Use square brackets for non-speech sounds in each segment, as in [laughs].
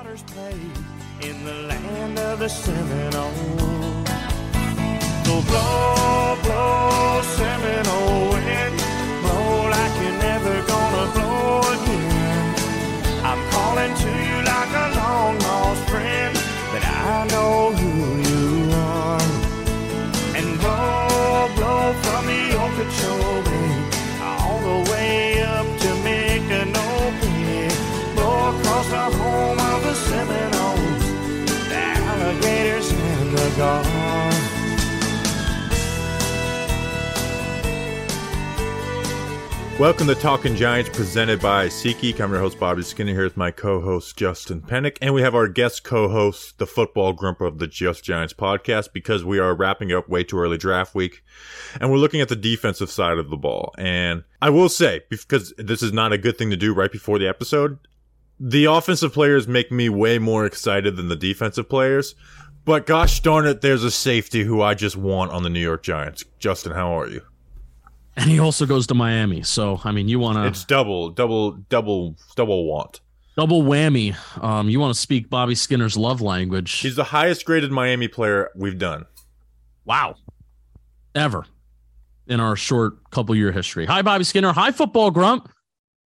Play in the land of the Seminole. Oh. So blow, blow, Seminole Welcome to Talking Giants, presented by SeatGeek. I'm your host, Bobby Skinner, here with my co-host, Justin Penik, and we have our guest co-host, the football grump of the Just Giants podcast, because we are wrapping up way too early draft week, and we're looking at the defensive side of the ball. And I will say, because this is not a good thing to do right before the episode, the offensive players make me way more excited than the defensive players. But gosh darn it, there's a safety who I just want on the New York Giants. Justin, how are you? And he also goes to Miami. So, I mean, you want to? It's double, double, double, double want. double whammy. Um, you want to speak Bobby Skinner's love language. He's the highest graded Miami player we've done. wow. Ever in our short couple year history. Hi, Bobby Skinner. Hi, Football Grump.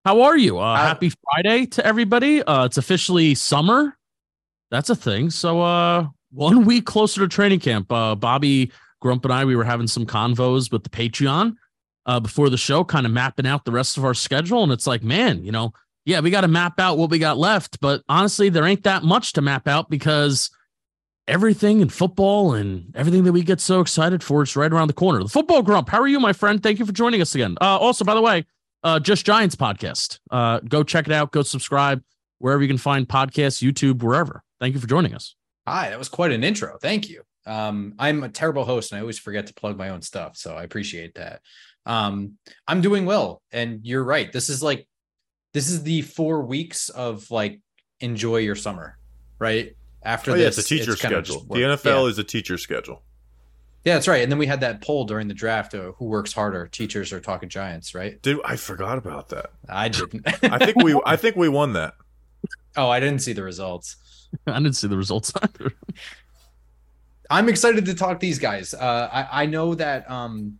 How are you? Uh, happy Friday to everybody. Uh, it's officially summer. That's a thing. So, uh, one week closer to training camp. Uh, Bobby Grump and I, we were having some convos with the Patreon uh, before the show, kind of mapping out the rest of our schedule. And it's like, man, you know, yeah, we got to map out what we got left. But honestly, there ain't that much to map out because everything in football and everything that we get so excited for is right around the corner. The Football Grump, how are you, my friend? Thank you for joining us again. Uh, also, by the way, uh, Just Giants podcast. Uh, go check it out. Go subscribe wherever you can find podcasts, YouTube, wherever. Thank you for joining us. Hi, that was quite an intro. Thank you. Um, I'm a terrible host and I always forget to plug my own stuff. So I appreciate that. Um, I'm doing well. And you're right. This is like, this is the four weeks of like, enjoy your summer, right? After Oh, yeah, this, it's a teacher kind of schedule. The. NFL Yeah. is a teacher schedule. yeah, that's right. And then we had that poll during the draft of who works harder, teachers or talking giants, right? Dude, I forgot about that. I didn't. I think we I think we won that. [laughs] oh, I didn't see the results. [laughs] I didn't see the results either. I'm excited to talk these guys. Uh, I, I know that um,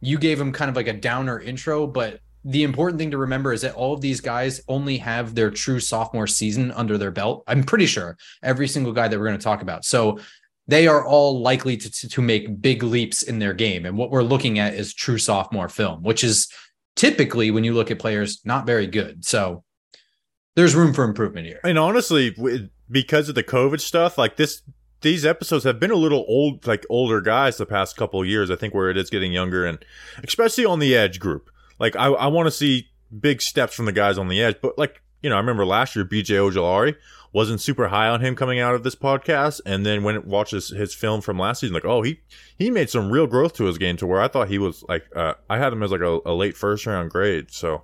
you gave them kind of like a downer intro, but the important thing to remember is that all of these guys only have their true sophomore season under their belt. I'm pretty sure every single guy that we're going to talk about. So they are all likely to, to, to make big leaps in their game. And what we're looking at is true sophomore film, which is typically when you look at players, not very good. So there's room for improvement here. And honestly, because of the COVID stuff, like this these episodes have been a little old like older guys the past couple years, I think where it is getting younger and especially on the edge group. Like I I want to see big steps from the guys on the edge, but like, you know, I remember last year BJ Ojulari wasn't super high on him coming out of this podcast and then when it watches his film from last season like oh he he made some real growth to his game to where i thought he was like uh, i had him as like a, a late first round grade so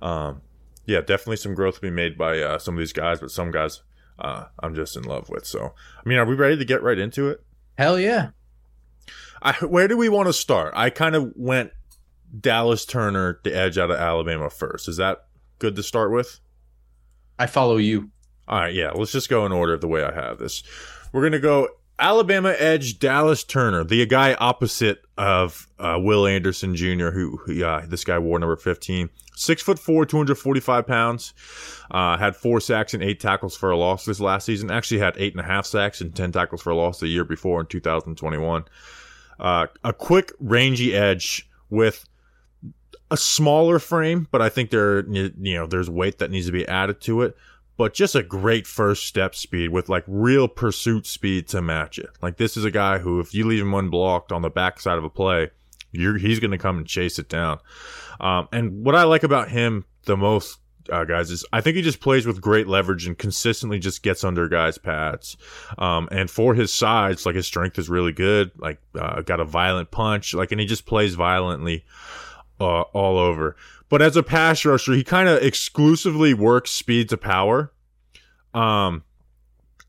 um yeah definitely some growth to be made by uh, some of these guys but some guys uh, i'm just in love with so i mean are we ready to get right into it Hell yeah. I, where do we want to start i kind of went dallas turner the edge out of alabama first is that good to start with I follow you. All right, yeah, let's just go in order of the way I have this. We're going to go Alabama edge Dallas Turner, the guy opposite of uh, Will Anderson Jr., who, who yeah, this guy wore number 15. Six foot four, 245 pounds. Uh, had four sacks and eight tackles for a loss this last season. Actually had eight and a half sacks and 10 tackles for a loss the year before in 2021. Uh, a quick, rangy edge with a smaller frame, but I think there, you know, there's weight that needs to be added to it. But just a great first step speed with like real pursuit speed to match it. Like this is a guy who, if you leave him unblocked on the backside of a play, he's going to come and chase it down. Um, and what I like about him the most, uh, guys, is I think he just plays with great leverage and consistently just gets under guys' pads. Um, and for his size, like his strength is really good. Like uh, got a violent punch, like, and he just plays violently uh, all over. But as a pass rusher, he kind of exclusively works speed to power. Um,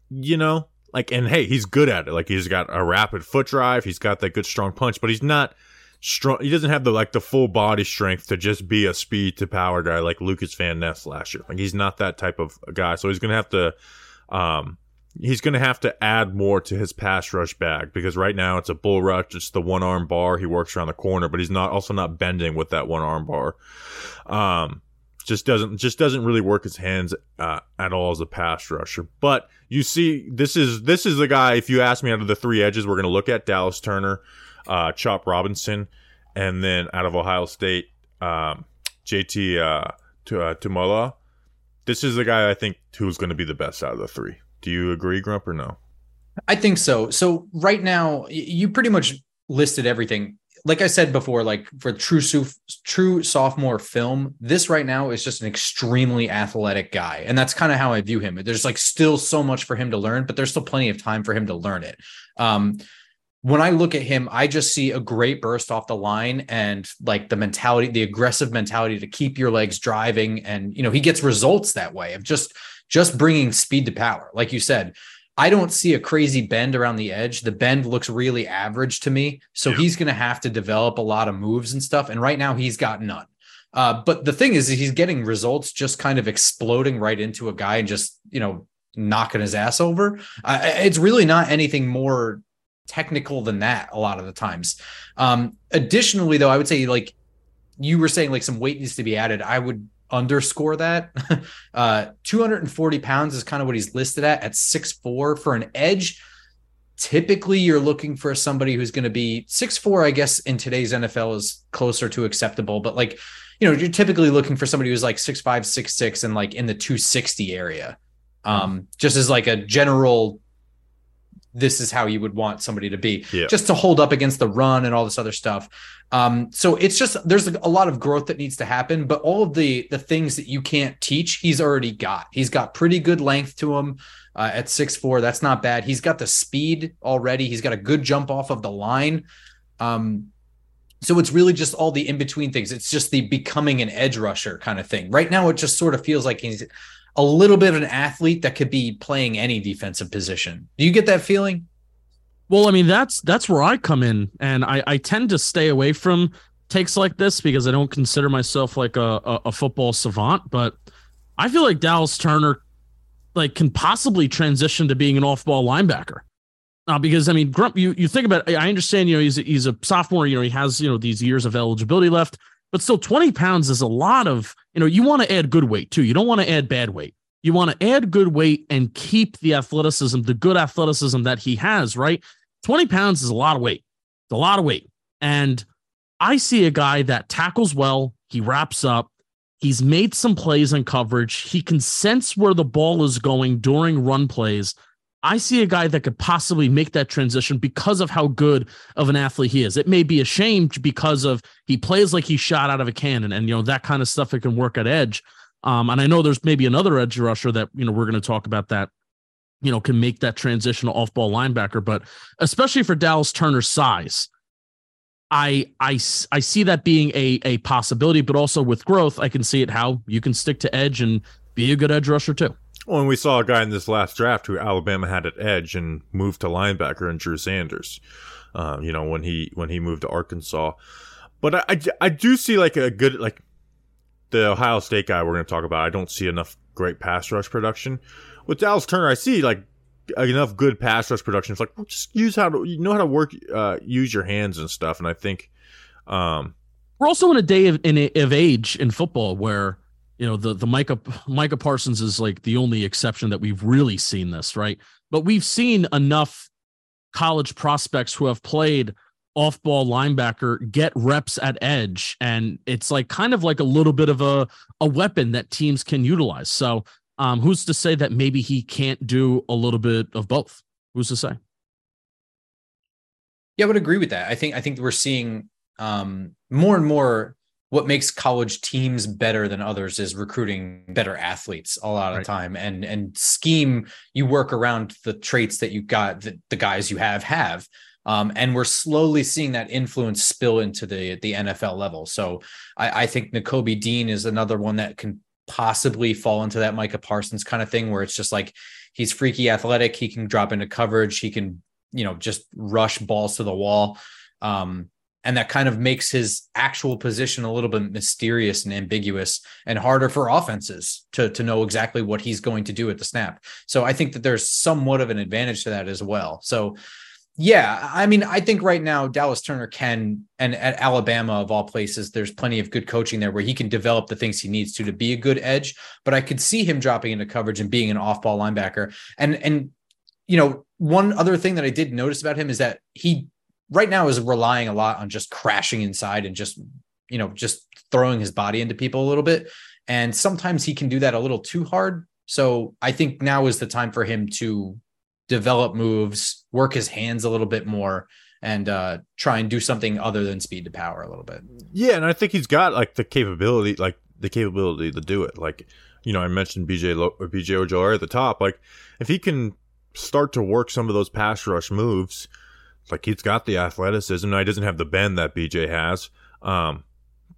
you know, like, and hey, he's good at it. Like, he's got a rapid foot drive. He's got that good strong punch, but he's not strong. He doesn't have the like the full body strength to just be a speed to power guy like Lucas Van Ness last year. Like, he's not that type of guy. So he's gonna have to Um, he's going to have to add more to his pass rush bag because right now it's a bull rush, it's the one arm bar. He works around the corner, but he's not also not bending with that one arm bar. Um, just doesn't just doesn't really work his hands uh, at all as a pass rusher. But you see, this is this is the guy. If you ask me, out of the three edges, we're going to look at Dallas Turner, uh, Chop Robinson, and then out of Ohio State, um, JT uh, Tuimoloau. This is the guy I think who's going to be the best out of the three. Do you agree, Grump, or no? I think so. So right now, you pretty much listed everything like I said before, like for true true sophomore film, this right now is just an extremely athletic guy, and that's kind of how I view him. There's like still so much for him to learn, but there's still plenty of time for him to learn it. Um, when I look at him, I just see a great burst off the line and like the mentality, the aggressive mentality to keep your legs driving, and you know he gets results that way of just just bringing speed to power, like you said. I don't see a crazy bend around the edge. The bend looks really average to me. So yeah. he's going to have to develop a lot of moves and stuff. And right now he's got none. Uh, but the thing is, he's getting results just kind of exploding right into a guy and just, you know, knocking his ass over. Uh, it's really not anything more technical than that a lot of the times. Um, additionally, though, I would say like you were saying, like some weight needs to be added. I would underscore that. [laughs] uh, 240 pounds is kind of what he's listed at at six four for an edge. Typically, you're looking for somebody who's going to be six four. I guess in today's NFL is closer to acceptable, but like you know, you're typically looking for somebody who's like six five, six six, and like in the 260 area. Um, just as like a general this is how you would want somebody to be. Yeah. just to hold up against the run and all this other stuff. Um, so it's just there's a lot of growth that needs to happen but all of the the things that you can't teach he's already got. He's got pretty good length to him uh, at six four. That's not bad. He's got the speed already. He's got a good jump off of the line. Um, so it's really just all the in between things. It's just the becoming an edge rusher kind of thing. Right now it just sort of feels like he's a little bit of an athlete that could be playing any defensive position. Do you get that feeling? Well, I mean, that's that's where I come in, and I, I tend to stay away from takes like this because I don't consider myself like a, a, a football savant. But I feel like Dallas Turner like can possibly transition to being an off-ball linebacker. Uh, because I mean, Grump, you you think about, it, I understand, you know, he's he's a sophomore, you know, he has you know these years of eligibility left, but still, twenty pounds is a lot of you know, you want to add good weight too. You don't want to add bad weight. You want to add good weight and keep the athleticism, the good athleticism that he has, right? 20 pounds is a lot of weight. It's a lot of weight. And I see a guy that tackles well, he wraps up, he's made some plays in coverage, he can sense where the ball is going during run plays. I see a guy that could possibly make that transition because of how good of an athlete he is. It may be a shame because of he plays like he's shot out of a cannon and you know that kind of stuff it can work at edge. Um, and I know there's maybe another edge rusher that you know we're going to talk about that you know can make that transition off ball linebacker, but especially for Dallas Turner's size, I I I see that being a a possibility, but also with growth, I can see it how you can stick to edge and be a good edge rusher too. Well, and we saw a guy in this last draft who Alabama had at edge and moved to linebacker and Drew Sanders. Uh, you know when he when he moved to Arkansas, but I, I, I do see like a good like the Ohio State guy we're going to talk about. I don't see enough great pass rush production with Dallas Turner. I see like enough good pass rush production. It's like well, just use how to you know how to work uh, use your hands and stuff. And I think um, we're also in a day of in a, of age in football where you know the the Micah Micah Parsons is like the only exception that we've really seen this right, but we've seen enough college prospects who have played off ball linebacker get reps at edge and it's like kind of like a little bit of a a weapon that teams can utilize. So um who's to say that maybe he can't do a little bit of both? Who's to say? Yeah i would agree with that. I think i think we're seeing um more and more what makes college teams better than others is recruiting better athletes a lot of right. time and and scheme you work around the traits that you got that the guys you have have um, and we're slowly seeing that influence spill into the the NFL level. So I, I think Nakobe Dean is another one that can possibly fall into that Micah Parsons kind of thing, where it's just like he's freaky athletic, he can drop into coverage, he can you know just rush balls to the wall. Um, and that kind of makes his actual position a little bit mysterious and ambiguous and harder for offenses to, to know exactly what he's going to do at the snap. So I think that there's somewhat of an advantage to that as well. So yeah, I mean, I think right now Dallas Turner can, and at Alabama of all places, there's plenty of good coaching there where he can develop the things he needs to to be a good edge. But I could see him dropping into coverage and being an off-ball linebacker. And and you know, one other thing that I did notice about him is that he right now is relying a lot on just crashing inside and just you know just throwing his body into people a little bit. And sometimes he can do that a little too hard. So I think now is the time for him to develop moves, work his hands a little bit more, and uh, try and do something other than speed to power a little bit. Yeah, and I think he's got like the capability, like the capability to do it. Like you know, I mentioned BJ Lo- BJ Ojulari at the top. Like if he can start to work some of those pass rush moves, like he's got the athleticism. Now he doesn't have the bend that BJ has, um,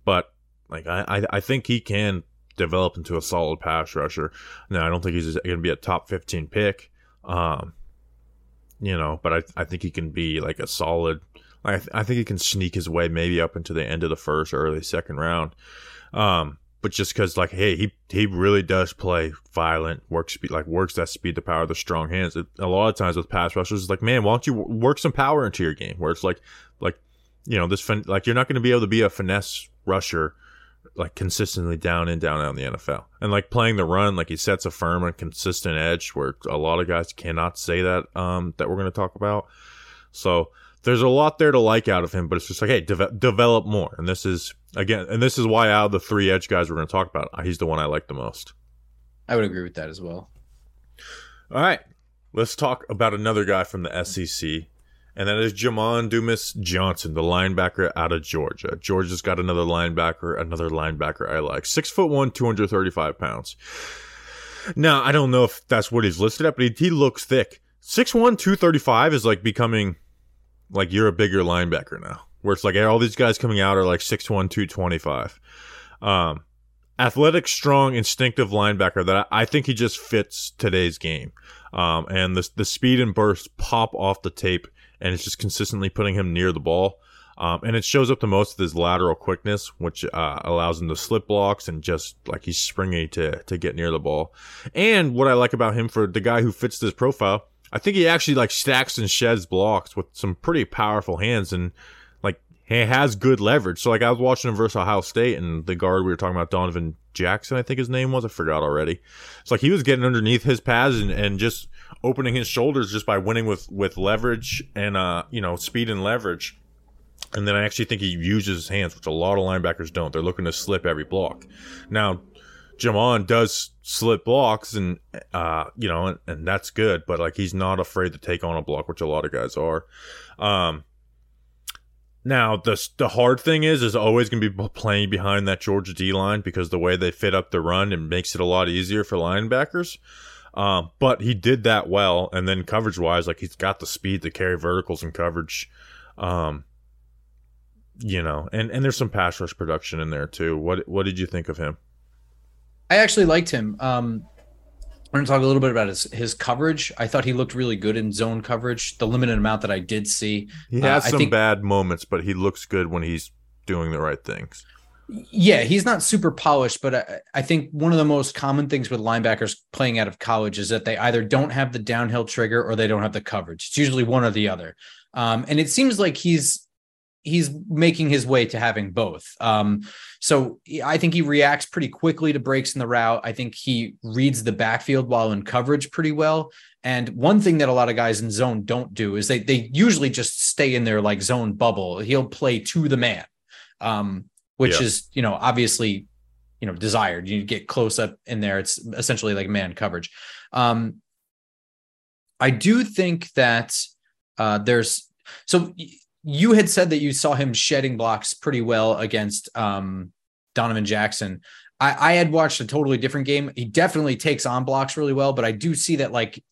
but like I, I, think he can develop into a solid pass rusher. Now I don't think he's going to be a top fifteen pick. Um, you know, but I I think he can be like a solid. I th- I think he can sneak his way maybe up into the end of the first or early second round. Um, but just because like hey he he really does play violent work speed like works that speed the power the strong hands it, a lot of times with pass rushers it's like man why don't you work some power into your game where it's like like you know this fin- like you're not going to be able to be a finesse rusher like consistently down and down out in the NFL. And like playing the run, like he sets a firm and consistent edge where a lot of guys cannot say that um that we're going to talk about. So there's a lot there to like out of him, but it's just like, hey, de- develop more. And this is again, and this is why out of the three edge guys we're going to talk about, uh, he's the one I like the most. I would agree with that as well. All right, let's talk about another guy from the SEC and that is Jamon Dumas Johnson, the linebacker out of Georgia. Georgia's got another linebacker, another linebacker I like. Six foot one, 235 pounds. Now, I don't know if that's what he's listed at, but he, he looks thick. 6'1, 235 is like becoming like you're a bigger linebacker now. Where it's like all these guys coming out are like 6'1, 225. Um, athletic, strong, instinctive linebacker that I, think he just fits today's game. Um, and the, the speed and burst pop off the tape and it's just consistently putting him near the ball. Um, and it shows up the most with his lateral quickness, which uh, allows him to slip blocks and just like he's springy to to get near the ball. And what I like about him for the guy who fits this profile, I think he actually like stacks and sheds blocks with some pretty powerful hands and like he has good leverage. So like I was watching him versus Ohio State and the guard we were talking about, Donovan Jackson, I think his name was. I forgot already. It's like he was getting underneath his pads and, and just opening his shoulders just by winning with with leverage and uh you know speed and leverage. And then I actually think he uses his hands, which a lot of linebackers don't. They're looking to slip every block. Now, Jamon does slip blocks, and uh, you know, and, and, that's good. But like, he's not afraid to take on a block, which a lot of guys are. Um, now, the the hard thing is, is always going to be playing behind that Georgia D line because the way they fit up the run, it makes it a lot easier for linebackers. Um, but he did that well, and then coverage wise, like he's got the speed to carry verticals and coverage. Um, you know, and and there's some pass rush production in there too. What what did you think of him? I actually liked him. Um, I'm going to talk a little bit about his his coverage. I thought he looked really good in zone coverage. The limited amount that I did see, he has uh, some think, bad moments, but he looks good when he's doing the right things. Yeah, he's not super polished, but I, I, think one of the most common things with linebackers playing out of college is that they either don't have the downhill trigger or they don't have the coverage. It's usually one or the other. Um, and it seems like he's he's making his way to having both. Um, so I think he reacts pretty quickly to breaks in the route. I think he reads the backfield while in coverage pretty well. And one thing that a lot of guys in zone don't do is they they usually just stay in their like zone bubble. He'll play to the man. Um, which yeah. is you know obviously you know desired. You get close up in there. It's essentially like man coverage. Um, I do think that uh, there's so you had said that you saw him shedding blocks pretty well against um, Donovan Jackson. I, I had watched a totally different game. He definitely takes on blocks really well, but I do see that like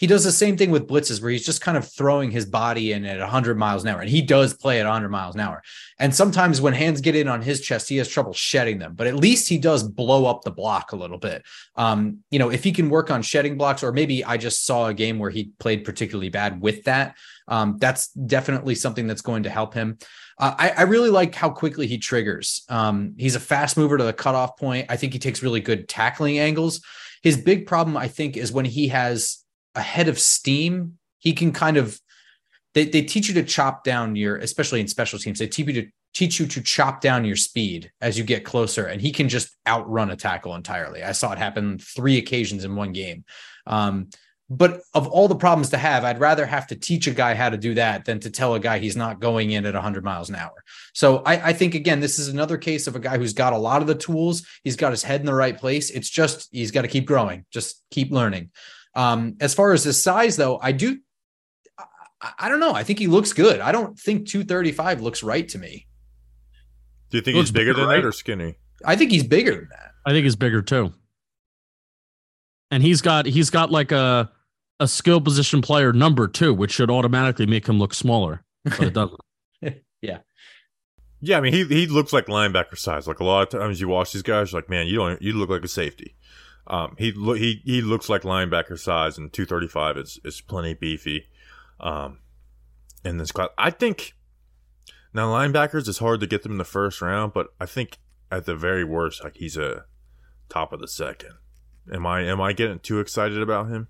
he does the same thing with blitzes where he's just kind of throwing his body in at 100 miles an hour and he does play at 100 miles an hour. And sometimes when hands get in on his chest he has trouble shedding them but at least he does blow up the block a little bit. Um, you know if he can work on shedding blocks or maybe i just saw a game where he played particularly bad with that um, that's definitely something that's going to help him. Uh, I, I, really like how quickly he triggers. Um, he's a fast mover to the cutoff point. I think he takes really good tackling angles. His big problem i think is when he has a head of steam, he can kind of they, they teach you to chop down your, especially in special teams, they teach you to teach you to chop down your speed as you get closer, and he can just outrun a tackle entirely. I saw it happen three occasions in one game. Um, but of all the problems to have, I'd rather have to teach a guy how to do that than to tell a guy he's not going in at 100 miles an hour. So I, I, think again, this is another case of a guy who's got a lot of the tools. He's got his head in the right place. It's just he's got to keep growing, just keep learning. Um, as far as his size, though, I do. I, I, don't know. I think he looks good. I don't think 235 looks right to me. Do you think he's bigger than right? that or skinny? I think he's bigger than that. I think he's bigger too. And he's got he's got like a a skill position player number two, which should automatically make him look smaller, but it doesn't. [laughs] yeah. Yeah, I mean he he looks like linebacker size. Like a lot of times you watch these guys, like man, you don't you look like a safety. Um, he lo- he he looks like linebacker size, and 235 is is plenty beefy. Um, in this class, I think now linebackers is hard to get them in the first round, but I think at the very worst, like he's a top of the second. Am I am I getting too excited about him?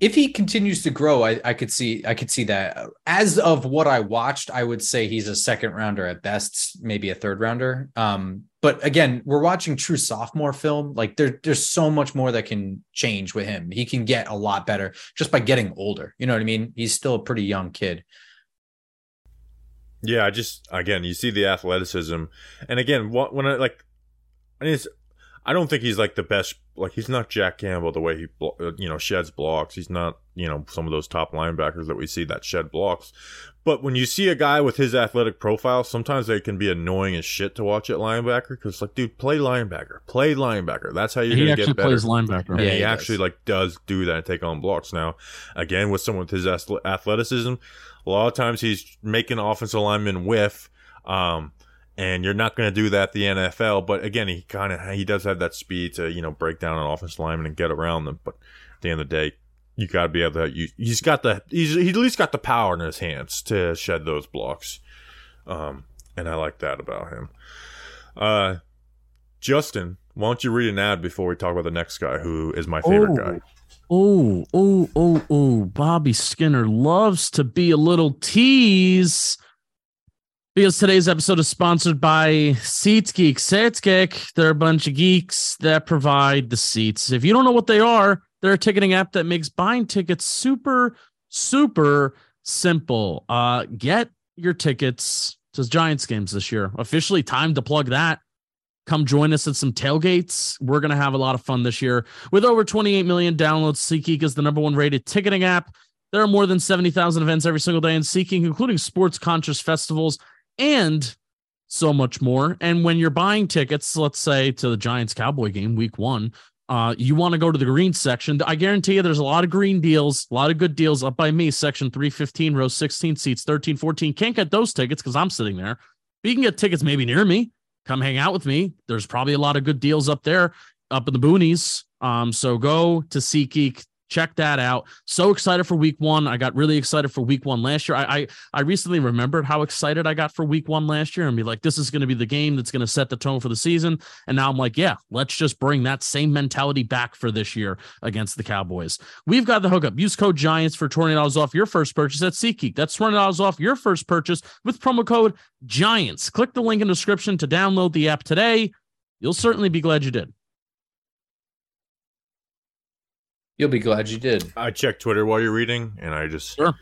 If he continues to grow, I, I could see I could see that. As of what I watched, I would say he's a second rounder at best, maybe a third rounder. Um, but again, we're watching true sophomore film. Like there, there's so much more that can change with him. He can get a lot better just by getting older. You know what I mean? He's still a pretty young kid. Yeah, I just again, you see the athleticism, and again, what when I like, I mean, I don't think he's like the best. Like he's not Jack Campbell the way he uh, you know sheds blocks. He's not you know some of those top linebackers that we see that shed blocks. But when you see a guy with his athletic profile, sometimes they can be annoying as shit to watch at linebacker because like, dude, play linebacker, play linebacker. That's how you're gonna get better. Plays linebacker. And yeah, he, he actually like does do that and take on blocks. Now, again, with someone with his athleticism, a lot of times he's making offensive linemen whiff. Um, and you're not going to do that the NFL. But again, he kind of he does have that speed to you know break down an offense lineman and get around them. But at the end of the day, you got to be able to. You, he's got the he's he at least got the power in his hands to shed those blocks, um, and I like that about him. Uh, Justin, why don't you read an ad before we talk about the next guy, who is my favorite guy? Oh, oh, oh, oh! Bobby Skinner loves to be a little tease because today's episode is sponsored by SeatsGeek. SeatsGeek, they're a bunch of geeks that provide the seats. If you don't know what they are, they're a ticketing app that makes buying tickets super, super simple. Uh, get your tickets to Giants games this year. Officially, time to plug that. Come join us at some tailgates. We're going to have a lot of fun this year. With over 28 million downloads, SeatGeek is the number one rated ticketing app. There are more than 70,000 events every single day in SeatGeek, including sports conscious festivals and so much more. And when you're buying tickets, let's say to the Giants Cowboy game week one, uh, you want to go to the green section. I guarantee you there's a lot of green deals, a lot of good deals up by me, section 315, row 16, seats 13, 14. Can't get those tickets because I'm sitting there. But you can get tickets maybe near me. Come hang out with me. There's probably a lot of good deals up there, up in the boonies. Um, so go to SeatGeek, check that out. So excited for week one. I got really excited for week one last year. I I, I recently remembered how excited I got for week one last year and be like, this is going to be the game that's going to set the tone for the season. And now I'm like, yeah, let's just bring that same mentality back for this year against the Cowboys. We've got the hookup. Use code Giants for $20 off your first purchase at SeatGeek. That's $20 off your first purchase with promo code Giants. Click the link in the description to download the app today. You'll certainly be glad you did. You'll be glad you did. I checked Twitter while you're reading, and I just sure.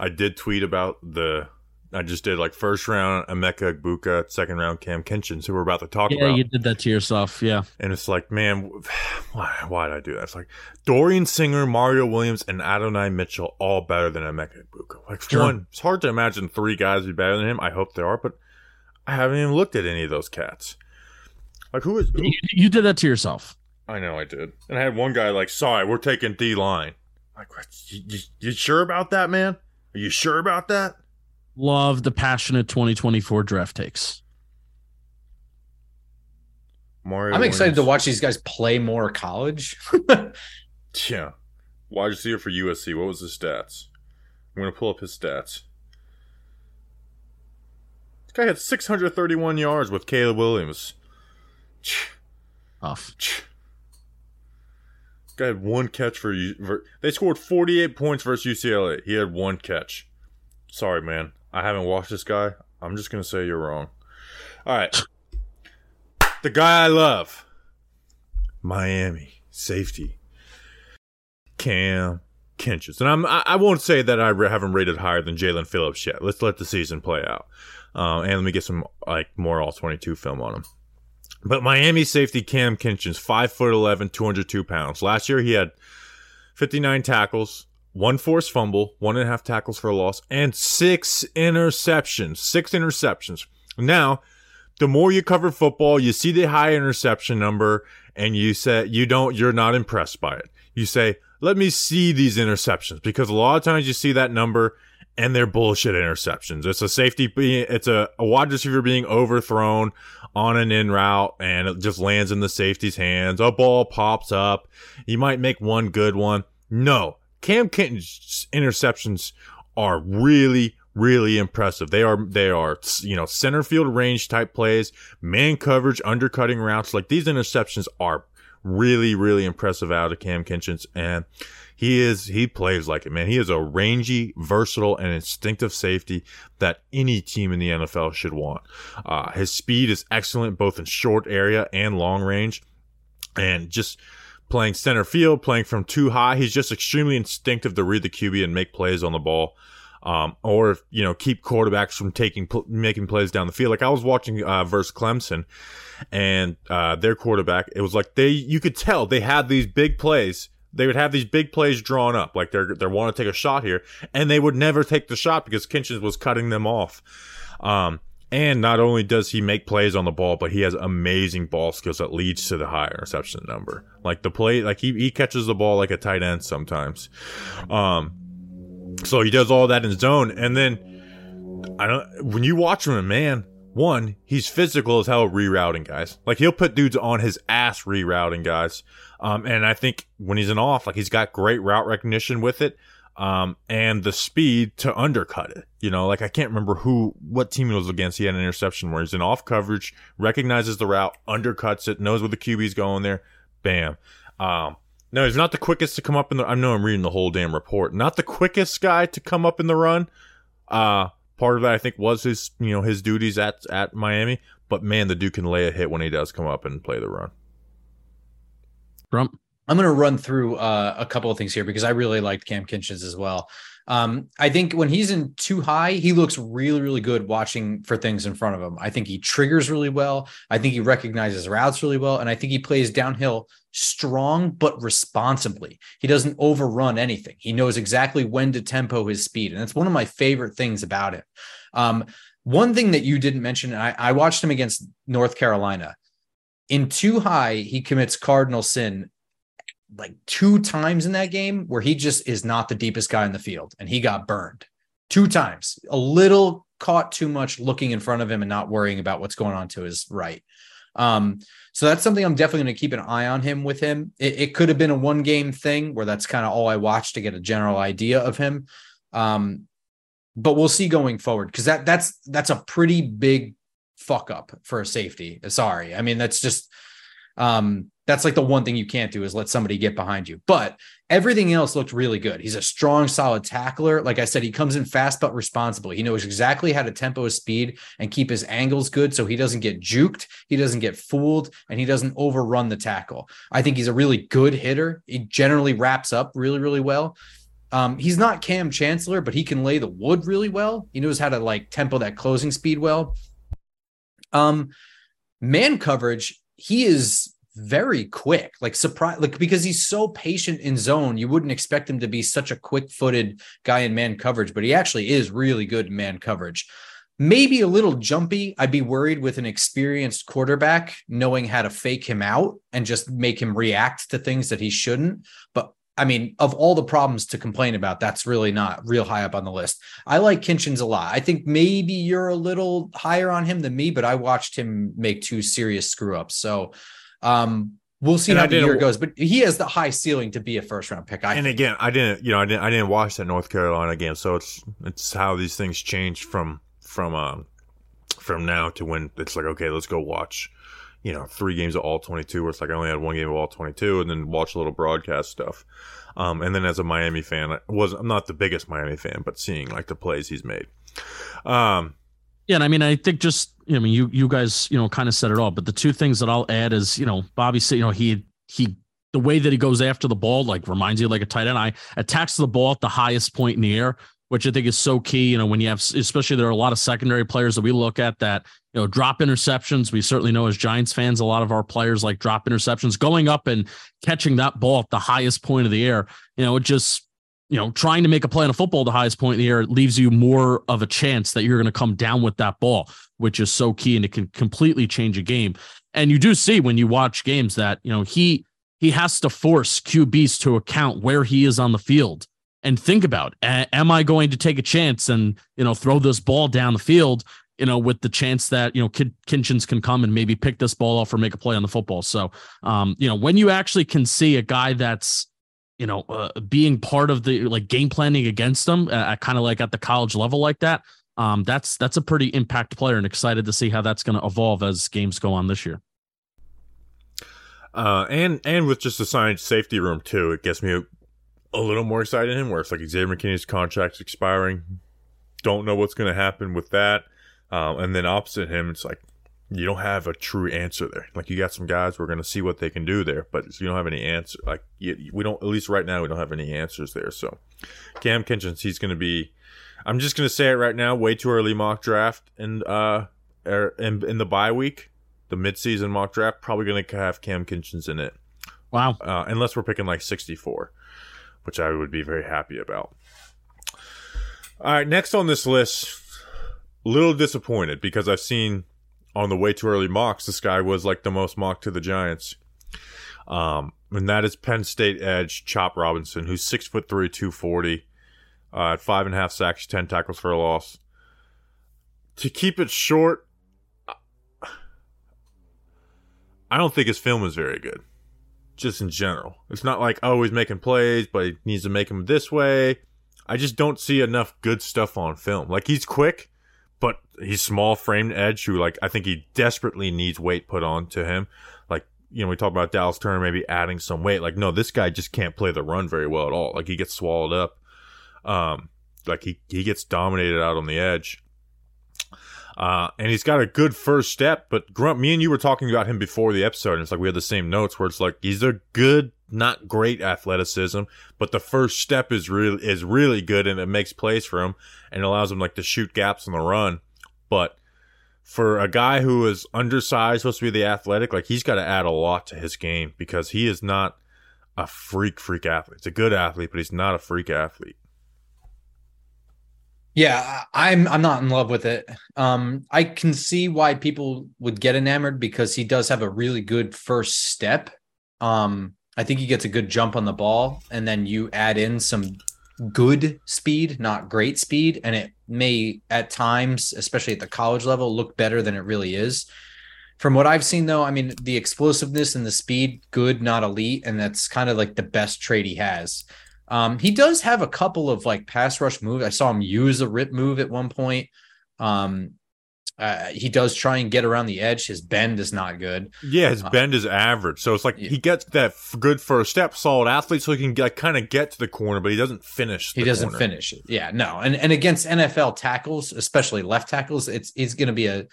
I did tweet about the. I just did like first round Emeka Egbuka, second round Kam Kinchens, who we're about to talk yeah, about. Yeah, you did that to yourself, yeah. And it's like, man, [sighs] why why did I do that? It's like Dorian Singer, Mario Williams, and Adonai Mitchell all better than Emeka Egbuka. Like sure. one, it's hard to imagine three guys be better than him. I hope they are, but I haven't even looked at any of those cats. Like who is who? You, you did that to yourself. I know I did. And I had one guy like, sorry, we're taking D line. Like, what? You, you, you sure about that, man? Are you sure about that? Love the passionate 2024 draft takes. Mario I'm excited to watch these guys play more college. [laughs] Yeah. Wide receiver for USC. What was his stats? I'm going to pull up his stats. This guy had 631 yards with Caleb Williams. Tough. Guy had one catch for you. They scored 48 points versus UCLA. He had one catch. Sorry, man. I haven't watched this guy. I'm just going to say you're wrong. All right. The guy I love. Miami. Safety. Kam Kinchens. And I'm, I, I won't say that I haven't rated higher than Jaelan Phillips yet. Let's let the season play out. Um, and let me get some like more all 22 film on him. But Miami safety Kam Kinchens, 5 foot 11, 202 pounds. Last year he had 59 tackles, one forced fumble, one and a half tackles for a loss, and six interceptions. Six interceptions. Now, the more you cover football, you see the high interception number, and you say you don't, you're not impressed by it. You say, let me see these interceptions because a lot of times you see that number and they're bullshit interceptions. It's a safety, it's a, a wide receiver being overthrown on an in route and it just lands in the safety's hands. A ball pops up. You might make one good one. No, Kam Kinchens' interceptions are really, really impressive. They are, they are, you know, center field range type plays, man coverage, undercutting routes. Like these interceptions are really, really impressive out of Kam Kinchens. And he is, he plays like it, man. He is a rangy, versatile, and instinctive safety that any team in the NFL should want. Uh, his speed is excellent, both in short area and long range. And just playing center field, playing from too high, he's just extremely instinctive to read the QB and make plays on the ball. Um, or you know, keep quarterbacks from taking pl- making plays down the field. Like I was watching uh, versus Clemson, and uh, their quarterback, it was like they you could tell they had these big plays. They would have these big plays drawn up, like they're they want to take a shot here, and they would never take the shot because Kinchens was cutting them off. Um, and not only does he make plays on the ball, but he has amazing ball skills that leads to the high interception number. Like the play, like he, he catches the ball like a tight end sometimes. Um, so he does all that in zone, and then I don't. When you watch him, man, one he's physical as hell rerouting guys. Like he'll put dudes on his ass rerouting guys. Um, and I think when he's in off, like he's got great route recognition with it. Um, and the speed to undercut it. You know, like I can't remember who, what team it was against. He had an interception where he's in off coverage, recognizes the route, undercuts it, knows where the QB's going there. Bam. Um, no, he's not the quickest to come up in the. I know I'm reading the whole damn report. Not the quickest guy to come up in the run. Uh, part of that I think was his, you know, his duties at at Miami. But man, the dude can lay a hit when he does come up and play the run. Grump. I'm going to run through uh, a couple of things here because I really liked Kam Kinchens as well. Um, I think when he's in too high, he looks really, really good watching for things in front of him. I think he triggers really well. I think he recognizes routes really well. And I think he plays downhill strong, but responsibly. He doesn't overrun anything. He knows exactly when to tempo his speed. And that's one of my favorite things about him. Um, one thing that you didn't mention, I, I watched him against North Carolina. In too high, he commits cardinal sin like two times in that game where he just is not the deepest guy in the field and he got burned two times. A little caught too much looking in front of him and not worrying about what's going on to his right. Um, so that's something I'm definitely going to keep an eye on him with him. It, it could have been a one game thing where that's kind of all I watched to get a general idea of him. Um, but we'll see going forward because that that's that's a pretty big fuck up for a safety. Sorry, I mean that's just um, that's like the one thing you can't do is let somebody get behind you. But everything else looked really good. He's a strong, solid tackler. Like I said, he comes in fast but responsibly. He knows exactly how to tempo his speed and keep his angles good so he doesn't get juked, he doesn't get fooled, and he doesn't overrun the tackle. I think he's a really good hitter. He generally wraps up really, really well. Um, he's not Kam Chancellor, but he can lay the wood really well. He knows how to like tempo that closing speed well. Um, man coverage, he is very quick, like surprise, like because he's so patient in zone, you wouldn't expect him to be such a quick-footed guy in man coverage, but he actually is really good in man coverage. Maybe a little jumpy. I'd be worried with an experienced quarterback knowing how to fake him out and just make him react to things that he shouldn't. But I mean, of all the problems to complain about, that's really not real high up on the list. I like Kinchens a lot. I think maybe you're a little higher on him than me, but I watched him make two serious screw ups. So um, we'll see And how the year goes. But he has the high ceiling to be a first round pick. I and think. again, I didn't, you know, I didn't, I didn't watch that North Carolina game, so it's it's how these things change from from um from now to when it's like, okay, let's go watch, you know, three games of all twenty two. Where it's like I only had one game of all twenty two, and then watch a little broadcast stuff. Um, and then as a Miami fan, I was I'm not the biggest Miami fan, but seeing like the plays he's made, um, Yeah, and I mean, I think just I mean, you you guys, you know, kind of said it all. But the two things that I'll add is, you know, Bobby said, you know, he he the way that he goes after the ball like reminds you like a tight end. I attacks the ball at the highest point in the air, which I think is so key. You know, when you have, especially there are a lot of secondary players that we look at that you know drop interceptions. We certainly know as Giants fans, a lot of our players like drop interceptions. Going up and catching that ball at the highest point of the air, you know, it just you know, trying to make a play on a football the highest point in the air leaves you more of a chance that you're going to come down with that ball, which is so key and it can completely change a game. And you do see when you watch games that, you know, he he has to force QBs to account where he is on the field and think about, am I going to take a chance and, you know, throw this ball down the field, you know, with the chance that, you know, Kin- Kinchens can come and maybe pick this ball off or make a play on the football. So, um, you know, when you actually can see a guy that's, you know, uh, being part of the like game planning against them, uh, kind of like at the college level like that. Um, that's that's a pretty impact player, and excited to see how that's going to evolve as games go on this year. Uh, and and with just the signed safety room too, it gets me a, little more excited in him. Where it's like Xavier McKinney's contract's expiring, don't know what's going to happen with that. Um, and then opposite him, it's like you don't have a true answer there. Like you got some guys, we're going to see what they can do there, but you don't have any answer. Like you, we don't, at least right now, we don't have any answers there. So Kam Kinchens, he's going to be. I'm just going to say it right now. Way too early mock draft and uh, er, in, in the bye week the midseason mock draft probably going to have Kam Kinchens in it, Wow. uh, unless we're picking like 64, which I would be very happy about. All right, next on this list, a little disappointed because I've seen on the way too early mocks this guy was like the most mocked to the Giants, um, and that is Penn State edge Chop Robinson, who's six foot three, two forty, uh, at five and a half sacks, ten tackles for a loss. To keep it short, I don't think his film is very good. Just in general. It's not like, oh, he's making plays, but he needs to make them this way. I just don't see enough good stuff on film. Like, he's quick, but he's small framed edge who, like, I think he desperately needs weight put on to him. Like, you know, we talk about Dallas Turner maybe adding some weight. Like, no, this guy just can't play the run very well at all. Like, he gets swallowed up. Um, like, he, he gets dominated out on the edge. Uh, and he's got a good first step, but Grump, me and you were talking about him before the episode, and it's like we had the same notes where it's like he's a good, not great athleticism, but the first step is really is really good, and it makes plays for him and allows him like to shoot gaps on the run. But for a guy who is undersized, supposed to be the athletic, like he's got to add a lot to his game because he is not a freak freak athlete. He's a good athlete, but he's not a freak athlete. Yeah, I'm I'm not in love with it. Um, I can see why people would get enamored because he does have a really good first step. Um, I think he gets a good jump on the ball, and then you add in some good speed, not great speed, and it may at times, especially at the college level, look better than it really is. From what I've seen, though, I mean, the explosiveness and the speed, good, not elite, and that's kind of like the best trait he has. Um, he does have a couple of like pass rush moves. I saw him use a rip move at one point. Um, uh, he does try and get around the edge. His bend is not good. Yeah, his Uh, bend is average, so it's like yeah. he gets that f- good first step, solid athlete, so he can get, kind of get to the corner, but he doesn't finish. He doesn't corner. finish it. Yeah, no. And and against NFL tackles, especially left tackles, it's it's going to be a,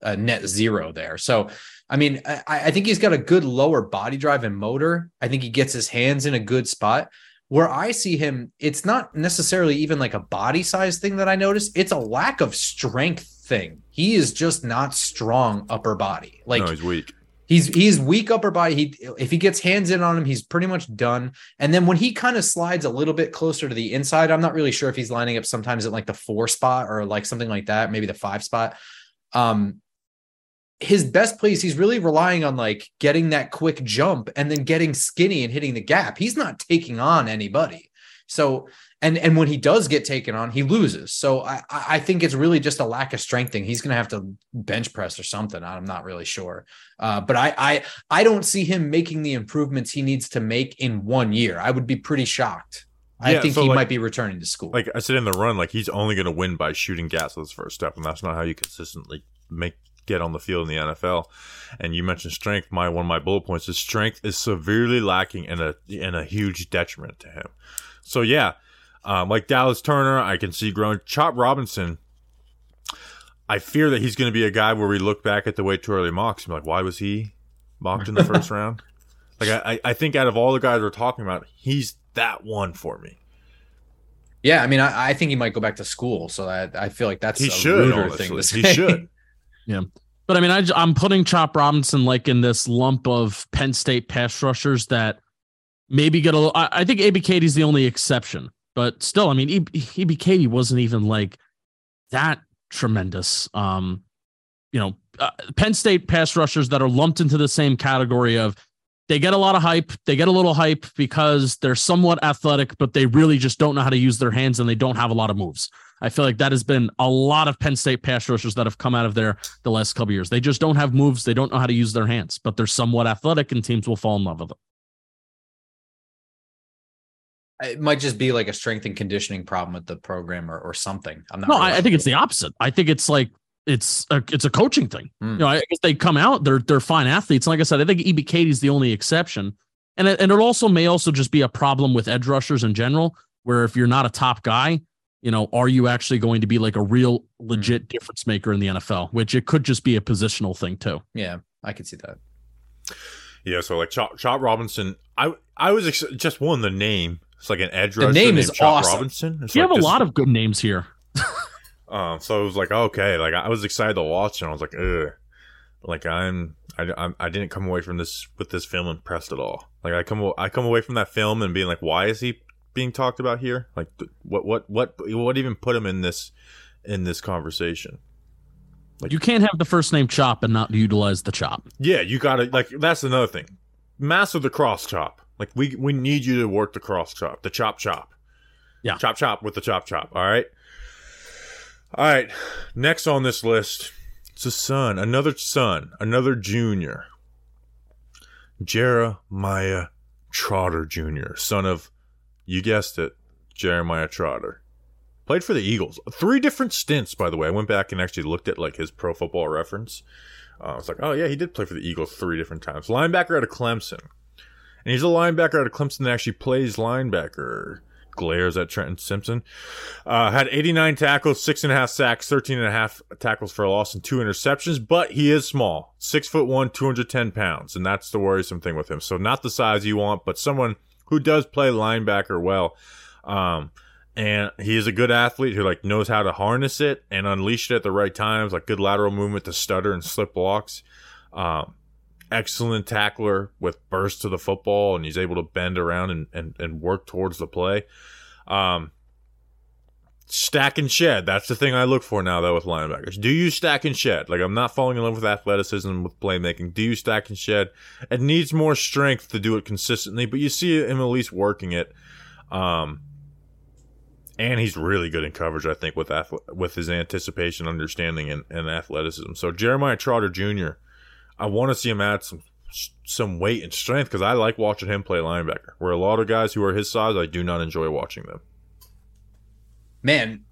a net zero there. So, I mean, I, I think he's got a good lower body drive and motor. I think he gets his hands in a good spot. Where I see him, it's not necessarily even like a body size thing that I notice. It's a lack of strength thing. He is just not strong upper body. Like no, he's weak. He's he's weak upper body. He if he gets hands in on him, he's pretty much done. And then when he kind of slides a little bit closer to the inside, I'm not really sure if he's lining up sometimes at like the four spot or like something like that, maybe the five spot. Um, his best plays, he's really relying on like getting that quick jump and then getting skinny and hitting the gap. He's not taking on anybody. So and and when he does get taken on, he loses. So I I think it's really just a lack of strength thing. He's going to have to bench press or something. I'm not really sure, uh, but I I I don't see him making the improvements he needs to make in one year. I would be pretty shocked. I Yeah, think so, he like- might be returning to school. Like I said in the run, like he's only going to win by shooting gas as his first step, and that's not how you consistently make get on the field in the NFL. And you mentioned strength. My one of my bullet points is strength is severely lacking and a and a huge detriment to him. So yeah, um, like Dallas Turner, I can see growing. Chop Robinson. I fear that he's going to be a guy where we look back at the way too early mocks and be like, why was he mocked in the first [laughs] round? Like I, I- think out of all the guys we're talking about, he's that one for me. yeah, I mean, I, I think he might go back to school. So I I feel like that's He a should, thing to He say. Should. But I mean, I, I'm putting Chop Robinson like in this lump of Penn State pass rushers that maybe get a little. I, I think Ebiketie's the only exception, but still, I mean, Ebiketie wasn't even like that tremendous. Um, you know, uh, Penn State pass rushers that are lumped into the same category of they get a lot of hype. They get a little hype because they're somewhat athletic, but they really just don't know how to use their hands and they don't have a lot of moves. I feel like that has been a lot of Penn State pass rushers that have come out of there the last couple years. They just don't have moves. They don't know how to use their hands, but they're somewhat athletic and teams will fall in love with them. It might just be like a strength and conditioning problem with the program or, or something. I'm not. No, really I, I think it's the opposite. I think it's like it's a, it's a coaching thing. Hmm. You know, I guess they come out, they're they're fine athletes. Like I said, I think Ebiketie's the only exception, and it, and it also may also just be a problem with edge rushers in general, where if you're not a top guy, you know, are you actually going to be like a real legit difference maker in the NFL? Which it could just be a positional thing too. Yeah, I could see that. Yeah, so like Chop, Chop Robinson, I I was ex- just one the name. It's like an edge The name is Chop awesome. Robinson. It's You like have a this- lot of good names here. Um, [laughs] so it was like okay, like I was excited to watch, and I was like, ugh, like I'm, I, I'm, I didn't come away from this with this film impressed at all. Like I come, I come away from that film and being like, why is he being talked about here? Like what, what, what, what even put him in this, in this conversation? Like, You can't have the first name Chop and not utilize the chop. Yeah, you gotta like that's another thing. Master the cross chop. Like we we need you to work the cross chop, the chop chop. Yeah. Chop chop with the chop chop. All right. All right. Next on this list, it's a son, another son, another junior. Jeremiah Trotter Jr., son of, you guessed it, Jeremiah Trotter. Played for the Eagles. Three different stints, by the way. I went back and actually looked at like his pro football reference. Uh, I was like, oh yeah, he did play for the Eagles three different times. Linebacker out of Clemson, and he's a linebacker out of Clemson that actually plays linebacker. Glares at Trenton Simpson. Uh, had 89 tackles, six and a half sacks, 13 and a half tackles for a loss, and two interceptions. But he is small, six foot one, 210 pounds, and that's the worrisome thing with him. So not the size you want, but someone who does play linebacker well. Um, and he is a good athlete who like knows how to harness it and unleash it at the right times, like good lateral movement to stutter and slip blocks. Um, excellent tackler with burst to the football, and he's able to bend around and, and, and work towards the play. Um, stack and shed. That's the thing I look for now, though, with linebackers. Do you stack and shed? Like, I'm not falling in love with athleticism, with playmaking. Do you stack and shed? It needs more strength to do it consistently, but you see him at least working it. Um, and he's really good in coverage, I think, with athle- with his anticipation, understanding, and, and athleticism. So Jeremiah Trotter Jr., I want to see him add some some weight and strength because I like watching him play linebacker. Where a lot of guys who are his size, I do not enjoy watching them. Man,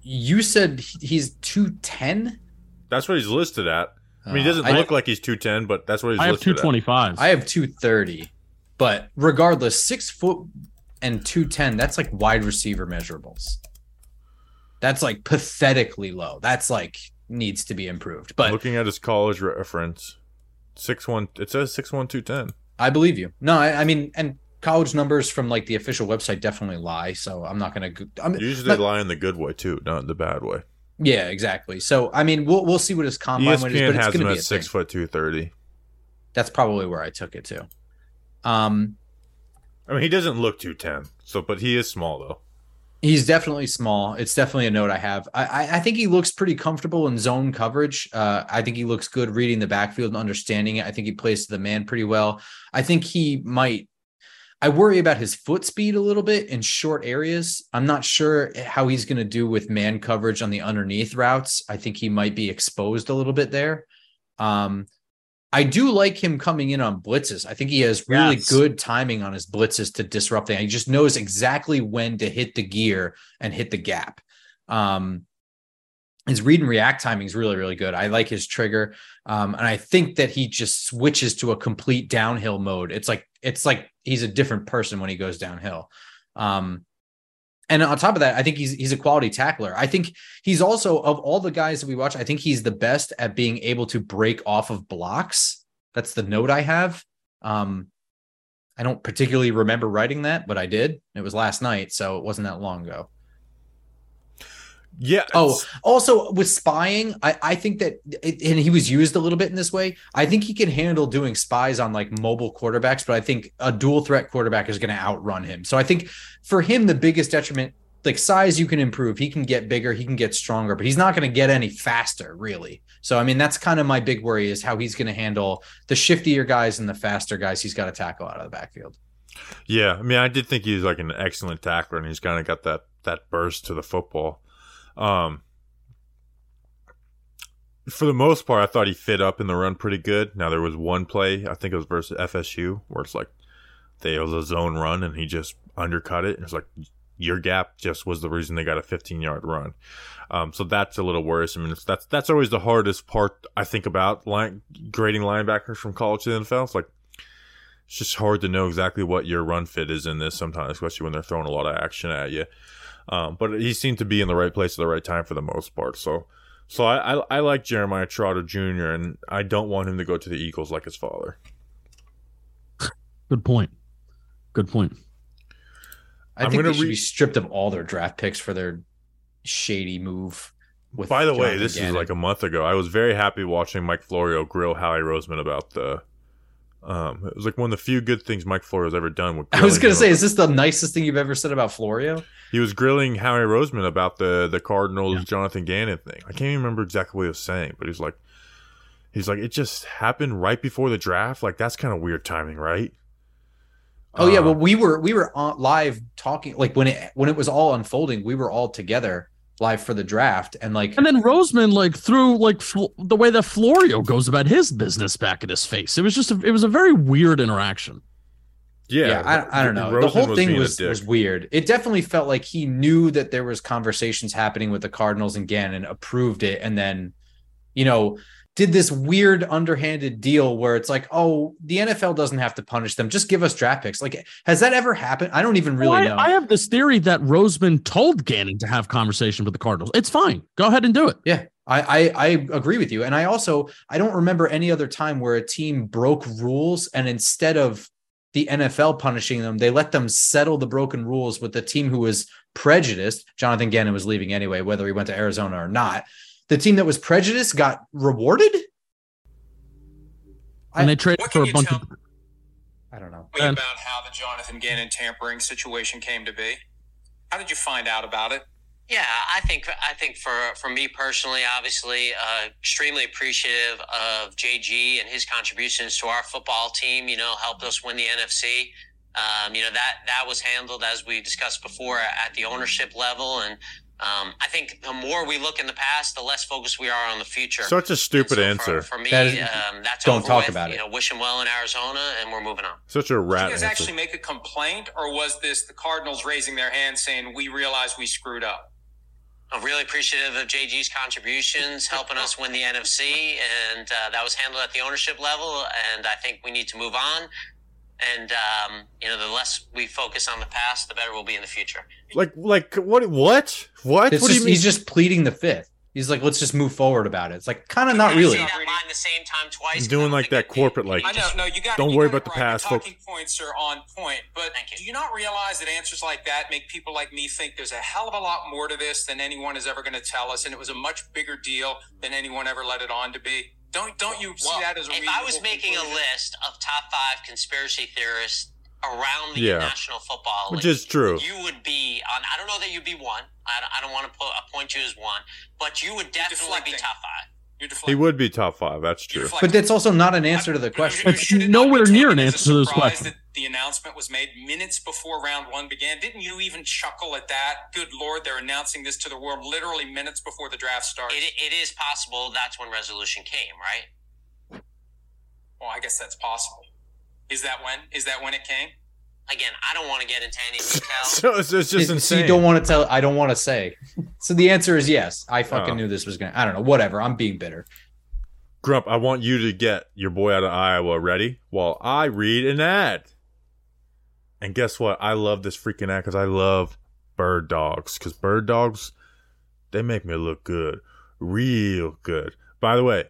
you said he's 210? That's what he's listed at. I mean, he Uh, doesn't I- look like he's two ten, but that's what he's I have listed two at. I have 230. But regardless, six foot and 210, that's like wide receiver measurables. That's like pathetically low. That's like needs to be improved. But Looking at his college reference, six one. It says six one two ten. I believe you. No, I, I mean, and college numbers from like the official website definitely lie. So I'm not going to. I'm Usually lie in the good way too, not in the bad way. Yeah, exactly. So I mean, we'll we'll see what his combine weight is, ESPN but it's going to be at a six thing. foot two thirty. That's probably where I took it to. Um, I mean, he doesn't look two ten. So, but he is small though. He's definitely small. It's definitely a note I have. I, I think he looks pretty comfortable in zone coverage. Uh, I think he looks good reading the backfield and understanding it. I think he plays to the man pretty well. I think he might. I worry about his foot speed a little bit in short areas. I'm not sure how he's going to do with man coverage on the underneath routes. I think he might be exposed a little bit there. Um, I do like him coming in on blitzes. I think he has really yes. good timing on his blitzes to disrupt things. He just knows exactly when to hit the gear and hit the gap. Um, his read and react timing is really, really good. I like his trigger. Um, and I think that he just switches to a complete downhill mode. It's like, it's like he's a different person when he goes downhill. Um, and on top of that, I think he's he's a quality tackler. I think he's also of all the guys that we watch, I think he's the best at being able to break off of blocks. That's the note I have. Um, I don't particularly remember writing that, but I did. It was last night, so it wasn't that long ago. Yeah. Oh, also with spying, I, I think that, it, and he was used a little bit in this way. I think he can handle doing spies on like mobile quarterbacks, but I think a dual threat quarterback is going to outrun him. So I think for him, the biggest detriment, like size, you can improve. He can get bigger, he can get stronger, but he's not going to get any faster, really. So I mean, that's kind of my big worry is how he's going to handle the shiftier guys and the faster guys. He's got to tackle out of the backfield. Yeah, I mean, I did think he was like an excellent tackler, and he's kind of got that that burst to the football. Um, for the most part, I thought he fit up in the run pretty good. Now there was one play, I think it was versus FSU, where it's like they was a zone run and he just undercut it. It's like your gap just was the reason they got a 15 yard run. Um, so that's a little worrisome. And that's that's always the hardest part I think about line, grading linebackers from college to the NFL. It's like it's just hard to know exactly what your run fit is in this sometimes, especially when they're throwing a lot of action at you. Um, but he seemed to be in the right place at the right time for the most part. So, so I, I, I like Jeremiah Trotter Jr. and I don't want him to go to the Eagles like his father. Good point. Good point. I I'm think they should re- be stripped of all their draft picks for their shady move. With By the Jonathan way, this Gannon. is like a month ago. I was very happy watching Mike Florio grill Howie Roseman about the um, it was like one of the few good things Mike Florio's ever done. I was going to say, is this the nicest thing you've ever said about Florio? He was grilling Howie Roseman about the the Cardinals yeah. Jonathan Gannon thing. I can't even remember exactly what he was saying, but he's like, he's like, it just happened right before the draft. Like that's kind of weird timing, right? Oh yeah, well um, we were we were on live talking like when it when it was all unfolding, we were all together live for the draft and like and then Roseman like threw like fl- the way that Florio goes about his business back in his face. It was just a, it was a very weird interaction. Yeah, yeah I, I, don't know. Roseman the whole thing was was weird. It definitely felt like he knew that there was conversations happening with the Cardinals and Gannon approved it and then you know did this weird underhanded deal where it's like, oh, the NFL doesn't have to punish them. Just give us draft picks. Like, has that ever happened? I don't even really well, I, know. I have this theory that Roseman told Gannon to have conversation with the Cardinals. It's fine. Go ahead and do it. Yeah. I, I, I agree with you. And I also I don't remember any other time where a team broke rules and instead of the NFL punishing them, they let them settle the broken rules with the team who was prejudiced. Jonathan Gannon was leaving anyway, whether he went to Arizona or not the team that was prejudiced got rewarded. And they traded for a bunch of. I don't know. About how the Jonathan Gannon tampering situation came to be. How did you find out about it? Yeah, I think I think for for me personally, obviously, uh, extremely appreciative of JG and his contributions to our football team. You know, helped us win the NFC. Um, you know that that was handled as we discussed before at the ownership level, and um, I think the more we look in the past, the less focused we are on the future. Such a stupid so answer. For, for me, that is, um, that's don't talk with. about it. You know, wish him well in Arizona, and we're moving on. Such a rat. Did you guys answer. actually make a complaint, or was this the Cardinals raising their hand saying, "We realize we screwed up"? I'm really appreciative of JG's contributions, helping us win the NFC, and uh, that was handled at the ownership level. And I think we need to move on and um, you know, the less we focus on the past, the better we'll be in the future. Like, like what? What? What? It's what just, do you mean? He's just pleading the fifth. He's like, let's just move forward about it. It's like kind of not really. That line the same time twice. He's doing like that corporate, like. I know, no, you got. Don't you worry got about the past. Your talking points are on point, but you. do you not realize that answers like that make people like me think there's a hell of a lot more to this than anyone is ever going to tell us, and it was a much bigger deal than anyone ever let it on to be. Don't don't you see that as a? If I was making conclusion? a list of top five conspiracy theorists around the yeah. National Football League, which is true. You would be on. I don't know that you'd be one. I, I don't want to put, appoint you as one, but you would definitely be top five. You're He would be top five. That's true. deflecting. But that's also not an answer to the question. It's should it not nowhere near an answer to this surprise question. That the announcement was made minutes before round one began. Didn't you even chuckle at that? Good lord, they're announcing this to the world literally minutes before the draft starts. It, it is possible that's when resolution came, right? well, I guess that's possible. Is that when? Is that when it came? Again, I don't want to get into any [laughs] details. So it's, it's just So insane. you don't want to tell. I don't want to say. So the answer is yes. I fucking Oh. knew this was gonna. I don't know. Whatever. I'm being bitter. Grump, I want you to get your boy out of Iowa ready while I read an ad. And guess what? I love this freaking ad because I love bird dogs. Because bird dogs, they make me look good. Real good. By the way,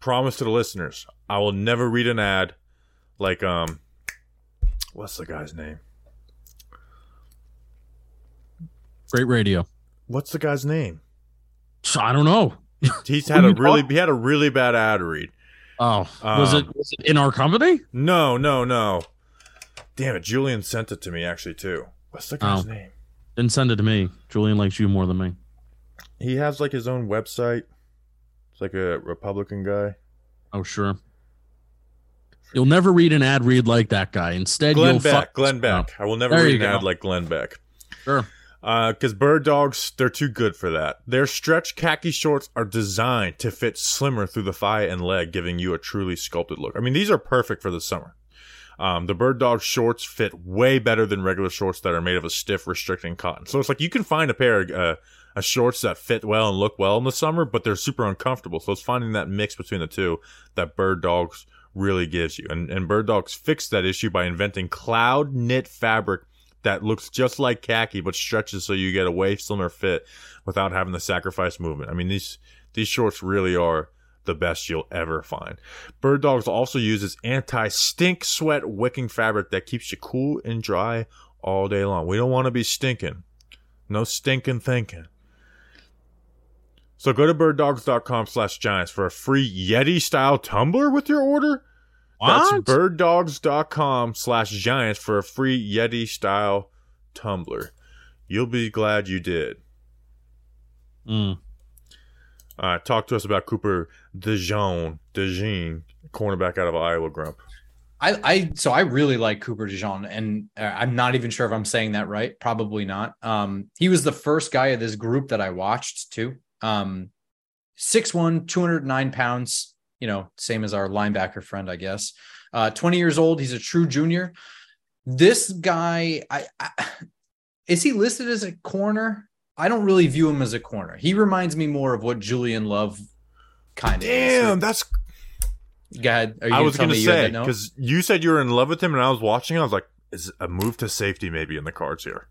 promise to the listeners, I will never read an ad like, um, what's the guy's name? Great radio. What's the guy's name? So I don't know. [laughs] He's had a really, he had a really bad ad read. Oh, was it Um, was it in our company? No, no, no. Damn it, Julian sent it to me actually too. What's the guy's Oh. name? Didn't send it to me. Julian likes you more than me. He has like his own website. It's like a Republican guy. Oh sure. You'll never read an ad read like that guy. Instead, Glenn you'll Beck. fuck Glenn Beck. I will never There read an ad like Glenn Beck. Sure. Because bird dogs, they're too good for that. Their stretch khaki shorts are designed to fit slimmer through the thigh and leg, giving you a truly sculpted look. I mean, these are perfect for the summer. Um, the bird dog shorts fit way better than regular shorts that are made of a stiff, restricting cotton. So it's like you can find a pair of uh, uh, shorts that fit well and look well in the summer, but they're super uncomfortable. So it's finding that mix between the two that bird dogs really gives you. And, and bird dogs fixed that issue by inventing cloud knit fabric that looks just like khaki but stretches so you get a way slimmer fit without having to sacrifice movement. I mean these these shorts really are the best you'll ever find. Bird Dogs also uses anti-stink sweat wicking fabric that keeps you cool and dry all day long. We don't want to be stinking. No stinking thinking. So go to birddogs.com slash giants for a free Yeti style tumbler with your order. What? That's birddogs.com slash giants for a free Yeti style tumbler. You'll be glad you did. Mm. All right, talk to us about Cooper DeJean, DeJean, cornerback out of Iowa Grump. I, I so I really like Cooper DeJean, and uh, I'm not even sure if I'm saying that right. Probably not. Um, he was the first guy of this group that I watched too. Um, 6'1", 209 pounds. You know, same as our linebacker friend, I guess. Uh, 20 years old. He's a true junior. This guy, I, I [sighs] is he listed as a corner? I don't really view him as a corner. He reminds me more of what Julian Love kind of. Damn, that's. Go ahead. Are you I was going to say because you said you were in love with him, and I was watching. I was like, "Is a move to safety maybe in the cards here?"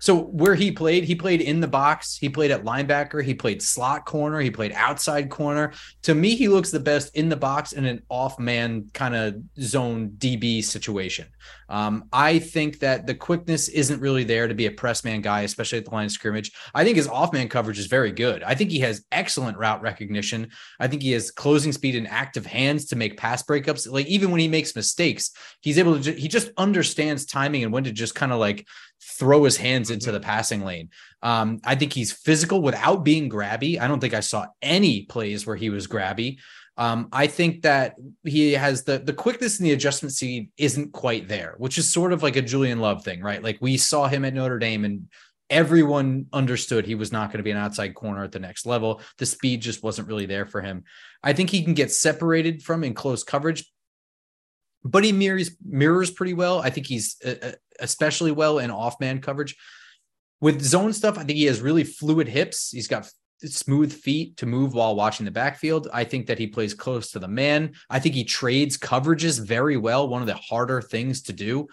So where he played, he played in the box. He played at linebacker. He played slot corner. He played outside corner. To me, he looks the best in the box in an off man kind of zone DB situation. Um, I think that the quickness isn't really there to be a press man guy, especially at the line of scrimmage. I think his off man coverage is very good. I think he has excellent route recognition. I think he has closing speed and active hands to make pass breakups. Like even when he makes mistakes, he's able to. Ju- he just understands timing and when to just kind of like throw his hands into the passing lane. Um, I think he's physical without being grabby. I don't think I saw any plays where he was grabby. Um, I think that he has the the quickness and the adjustment speed isn't quite there, which is sort of like a Julian Love thing, right? Like we saw him at Notre Dame and everyone understood he was not going to be an outside corner at the next level. The speed just wasn't really there for him. I think he can get separated from in close coverage, but he mirrors mirrors pretty well. I think he's uh, uh, especially well in off man coverage. With zone stuff, I think he has really fluid hips. He's got smooth feet to move while watching the backfield. I think that he plays close to the man. I think he trades coverages very well, one of the harder things to do.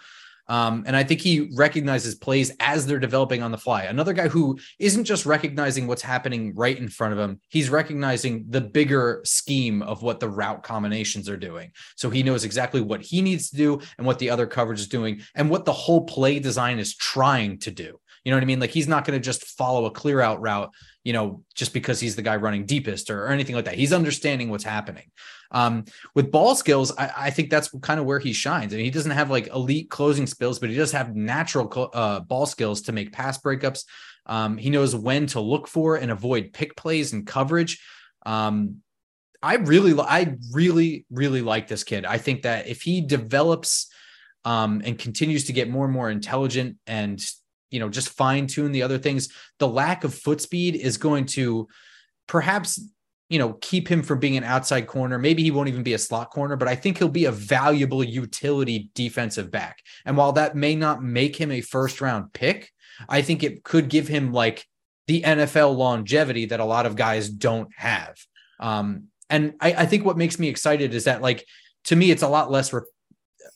Um, and I think he recognizes plays as they're developing on the fly. Another guy who isn't just recognizing what's happening right in front of him, he's recognizing the bigger scheme of what the route combinations are doing. So he knows exactly what he needs to do and what the other coverage is doing and what the whole play design is trying to do. You know what I mean? Like he's not going to just follow a clear out route, you know, just because he's the guy running deepest or, or anything like that. He's understanding what's happening. Um, with ball skills, I, I, think that's kind of where he shines. I And he doesn't have like elite closing skills, but he does have natural uh, ball skills to make pass breakups. Um, he knows when to look for and avoid pick plays and coverage. Um, I really, I really, really like this kid. I think that if he develops um, and continues to get more and more intelligent and you know just fine tune the other things, the lack of foot speed is going to perhaps you know keep him from being an outside corner. Maybe he won't even be a slot corner, but I think he'll be a valuable utility defensive back. And while that may not make him a first round pick, I think it could give him like the NFL longevity that a lot of guys don't have. Um, and I, I, think what makes me excited is that like to me it's a lot less re-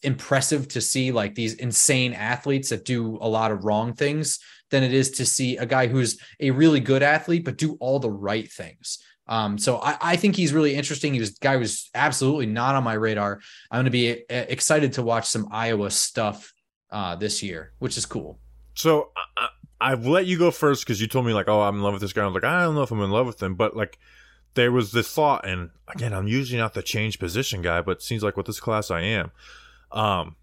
impressive to see like these insane athletes that do a lot of wrong things than it is to see a guy who's a really good athlete but do all the right things um, so I, I, think he's really interesting. He was guy was absolutely not on my radar. I'm going to be uh, excited to watch some Iowa stuff uh, this year, which is cool. So I, I've let you go first because you told me like, oh, I'm in love with this guy. I was like, I don't know if I'm in love with him, but like there was this thought, and again, I'm usually not the change position guy, but seems like with this class I am. Um,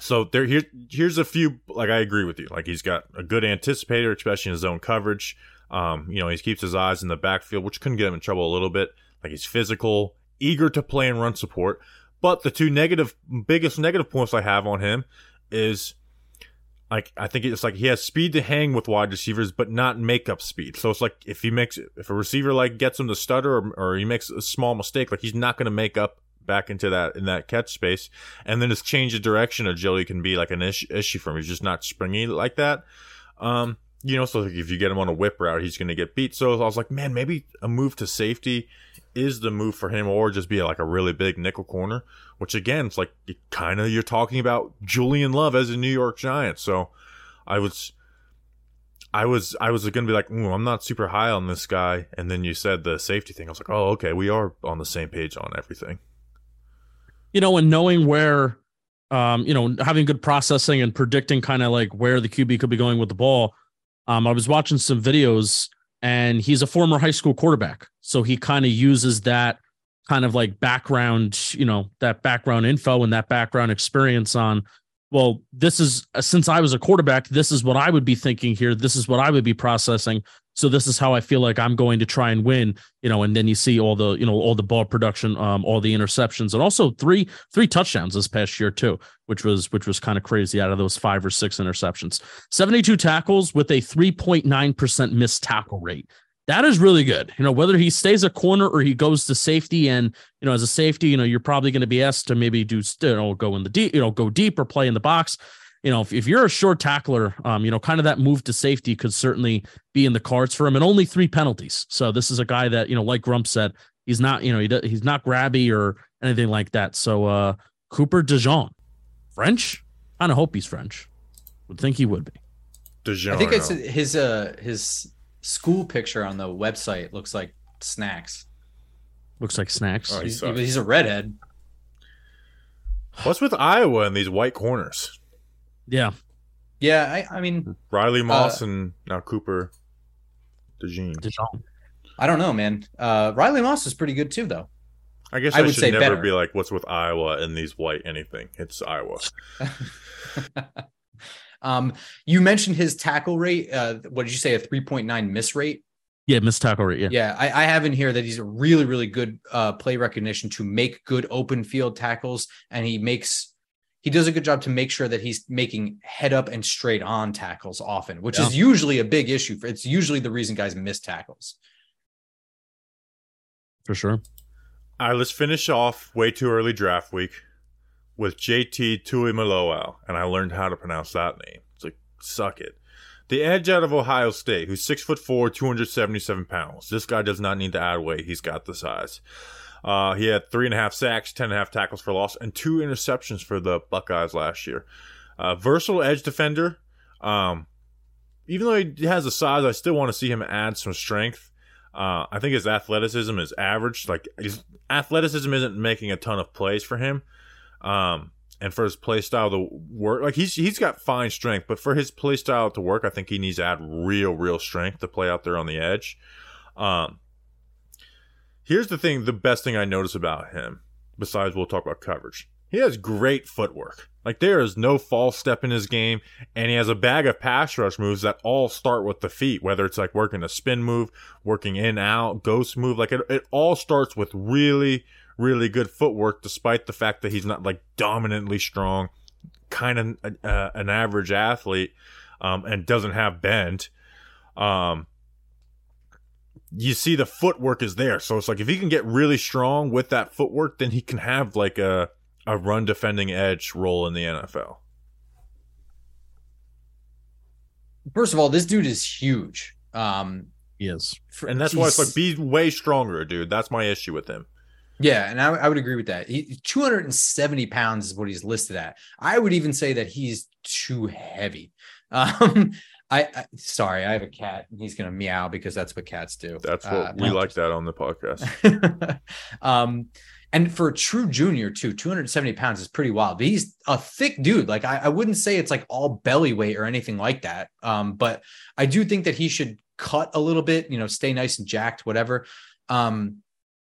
so there here here's a few like I agree with you. Like he's got a good anticipator, especially in his own coverage. Um, you know, he keeps his eyes in the backfield, which couldn't get him in trouble a little bit. Like he's physical, eager to play and run support. But the two negative biggest negative points I have on him is like I think it's like he has speed to hang with wide receivers, but not makeup speed. So it's like if he makes if a receiver like gets him to stutter or, or he makes a small mistake, like he's not going to make up back into that in that catch space. And then his change of direction agility can be like an issue, issue for him. He's just not springy like that. Um, you know, so if you get him on a whip route, he's going to get beat. So I was like, man, maybe a move to safety is the move for him, or just be like a really big nickel corner. Which again, it's like kind of you're talking about Julian Love as a New York Giant. So I was, I was, I was gonna be like, I'm not super high on this guy. And then you said the safety thing. I was like, oh, okay, we are on the same page on everything. You know, and knowing where, um, you know, having good processing and predicting kind of like where the QB could be going with the ball. Um, I was watching some videos and he's a former high school quarterback. So he kind of uses that kind of like background, you know, that background info and that background experience on, well, this is since I was a quarterback, this is what I would be thinking here. This is what I would be processing. So this is how I feel like I'm going to try and win, you know, and then you see all the, you know, all the ball production, um, all the interceptions, and also three, three touchdowns this past year too, which was which was kind of crazy out of those five or six interceptions. 72 tackles with a 3.9% missed tackle rate that is really good. You know, whether he stays a corner or he goes to safety, and you know, as a safety, you know, you're probably going to be asked to maybe do, you know, go in the deep, you know, go deep or play in the box. You know, if, if you're a short tackler, um, you know, kind of that move to safety could certainly be in the cards for him, and only three penalties. So this is a guy that you know, like Grump said, he's not, you know, he he's not grabby or anything like that. So uh Cooper DeJean, French, kind of hope he's French. Would think he would be. DeJean, I think it's his uh his school picture on the website looks like snacks. Looks like snacks. Oh, he's, he's, a redhead. What's with Iowa and these white corners? Yeah. Yeah, I, I mean Riley uh, Moss uh, and now Cooper DeJean. DeJean. I don't know, man. Uh, Riley Moss is pretty good too, though. I guess I, I would should never better. be like, "What's with Iowa and these white anything?" It's Iowa. [laughs] [laughs] Um, you mentioned his tackle rate. Uh, what did you say? A 3.9 miss rate? Yeah, miss tackle rate. Yeah. Yeah. I, I have in here that he's a really, really good uh, play recognition to make good open field tackles. And he makes, he does a good job to make sure that he's making head up and straight on tackles often, which yeah. is usually a big issue for it's usually the reason guys miss tackles. For sure. All right, let's finish off way too early draft week with JT Tuimoloau, and I learned how to pronounce that name. It's like, suck it. The edge out of Ohio State, who's six foot four, 277 pounds. This guy does not need to add weight. He's got the size. Uh, he had three and a half sacks, ten and a half tackles for loss, and two interceptions for the Buckeyes last year. Uh, versatile edge defender. Um, even though he has the size, I still want to see him add some strength. Uh, I think his athleticism is average. Like his athleticism isn't making a ton of plays for him, um, and for his play style to work, like he's he's got fine strength, but for his play style to work, I think he needs to add real, real strength to play out there on the edge. Um, here's the thing: the best thing I notice about him, besides we'll talk about coverage, he has great footwork. Like there is no false step in his game, and he has a bag of pass rush moves that all start with the feet. Whether it's like working a spin move, working in out, ghost move, like it, it all starts with really, really good footwork. Despite the fact that he's not like dominantly strong, kind of uh, an average athlete, um, and doesn't have bend. Um, you see the footwork is there, so it's like if he can get really strong with that footwork, then he can have like a a run defending edge role in the NFL? First of all, this dude is huge. Um, he is, for, and that's why it's like be way stronger, dude. That's my issue with him. Yeah, and I, I would agree with that. He, 270 pounds is what he's listed at. I would even say that he's too heavy. [laughs] Um, I, I, sorry, I have a cat and he's gonna meow because that's what cats do. That's what uh, we like that on the podcast. [laughs] um, and for a true junior, too, 270 pounds is pretty wild. But he's a thick dude. Like I, I wouldn't say it's like all belly weight or anything like that. Um, but I do think that he should cut a little bit, you know, stay nice and jacked, whatever. Um,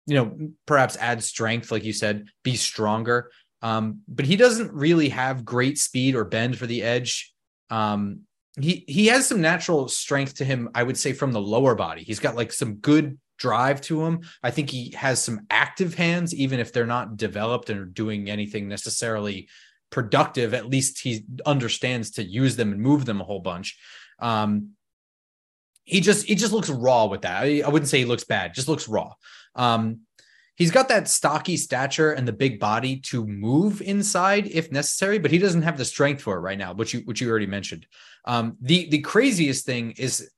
you know, perhaps add strength, like you said, be stronger. Um, but he doesn't really have great speed or bend for the edge. Um, he he has some natural strength to him, I would say, from the lower body. He's got like some good drive to him. I think he has some active hands, even if they're not developed and doing anything necessarily productive. At least he understands to use them and move them a whole bunch. Um, he just he just looks raw with that. I, I wouldn't say he looks bad, just looks raw. Um, he's got that stocky stature and the big body to move inside if necessary, but he doesn't have the strength for it right now, which you which you already mentioned. Um, the the craziest thing is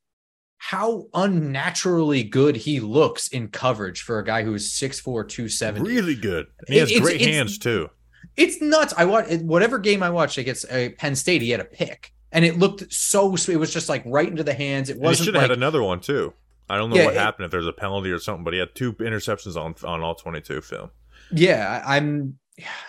how unnaturally good he looks in coverage for a guy who is 6'4, 270. Really good. he has it's, great it's, hands too. It's nuts. I watch whatever game I watched against uh, Penn State, he had a pick. And it looked so sweet. It was just like right into the hands. It wasn't. He should have like, had another one too. I don't know yeah, what happened if there's a penalty or something, but he had two interceptions on on all 22 film. Yeah, I'm.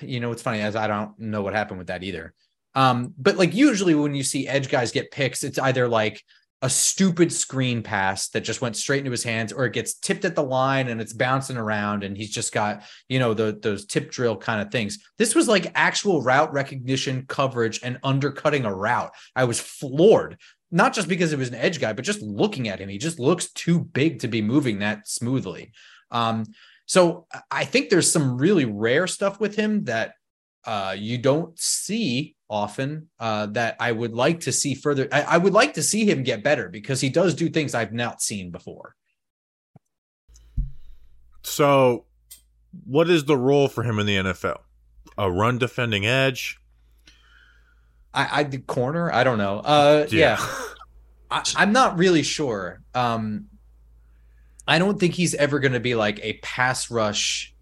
You know, what's funny as I don't know what happened with that either. Um, but like usually when you see edge guys get picks, it's either like a stupid screen pass that just went straight into his hands or it gets tipped at the line and it's bouncing around and he's just got you know the, those tip drill kind of things this was like actual route recognition coverage and undercutting a route i was floored not just because it was an edge guy but just looking at him he just looks too big to be moving that smoothly um, so i think there's some really rare stuff with him that uh, you don't see often uh, that I would like to see further. I, I, would like to see him get better because he does do things I've not seen before. So, what is the role for him in the NFL? A run defending edge? I, I the corner. I don't know. Uh, yeah, yeah. I, [laughs] am not really sure. Um, I don't think he's ever going to be like a pass rush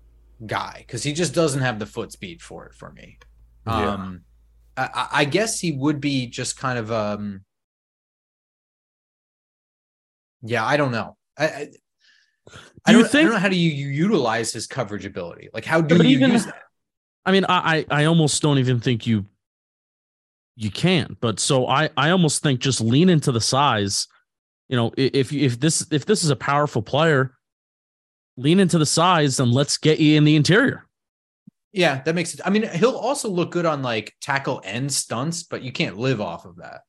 guy because he just doesn't have the foot speed for it for me. Yeah. Um, I, I, guess he would be just kind of um. Yeah, I don't know. I, I, I don't, think, I don't know how do you, you utilize his coverage ability? Like how do you even, use that? I mean, I I almost don't even think you you can't. But so I I almost think just lean into the size. You know, if if this if this is a powerful player, lean into the size and let's get you in the interior. Yeah, that makes it. I mean, he'll also look good on like tackle and stunts, but you can't live off of that.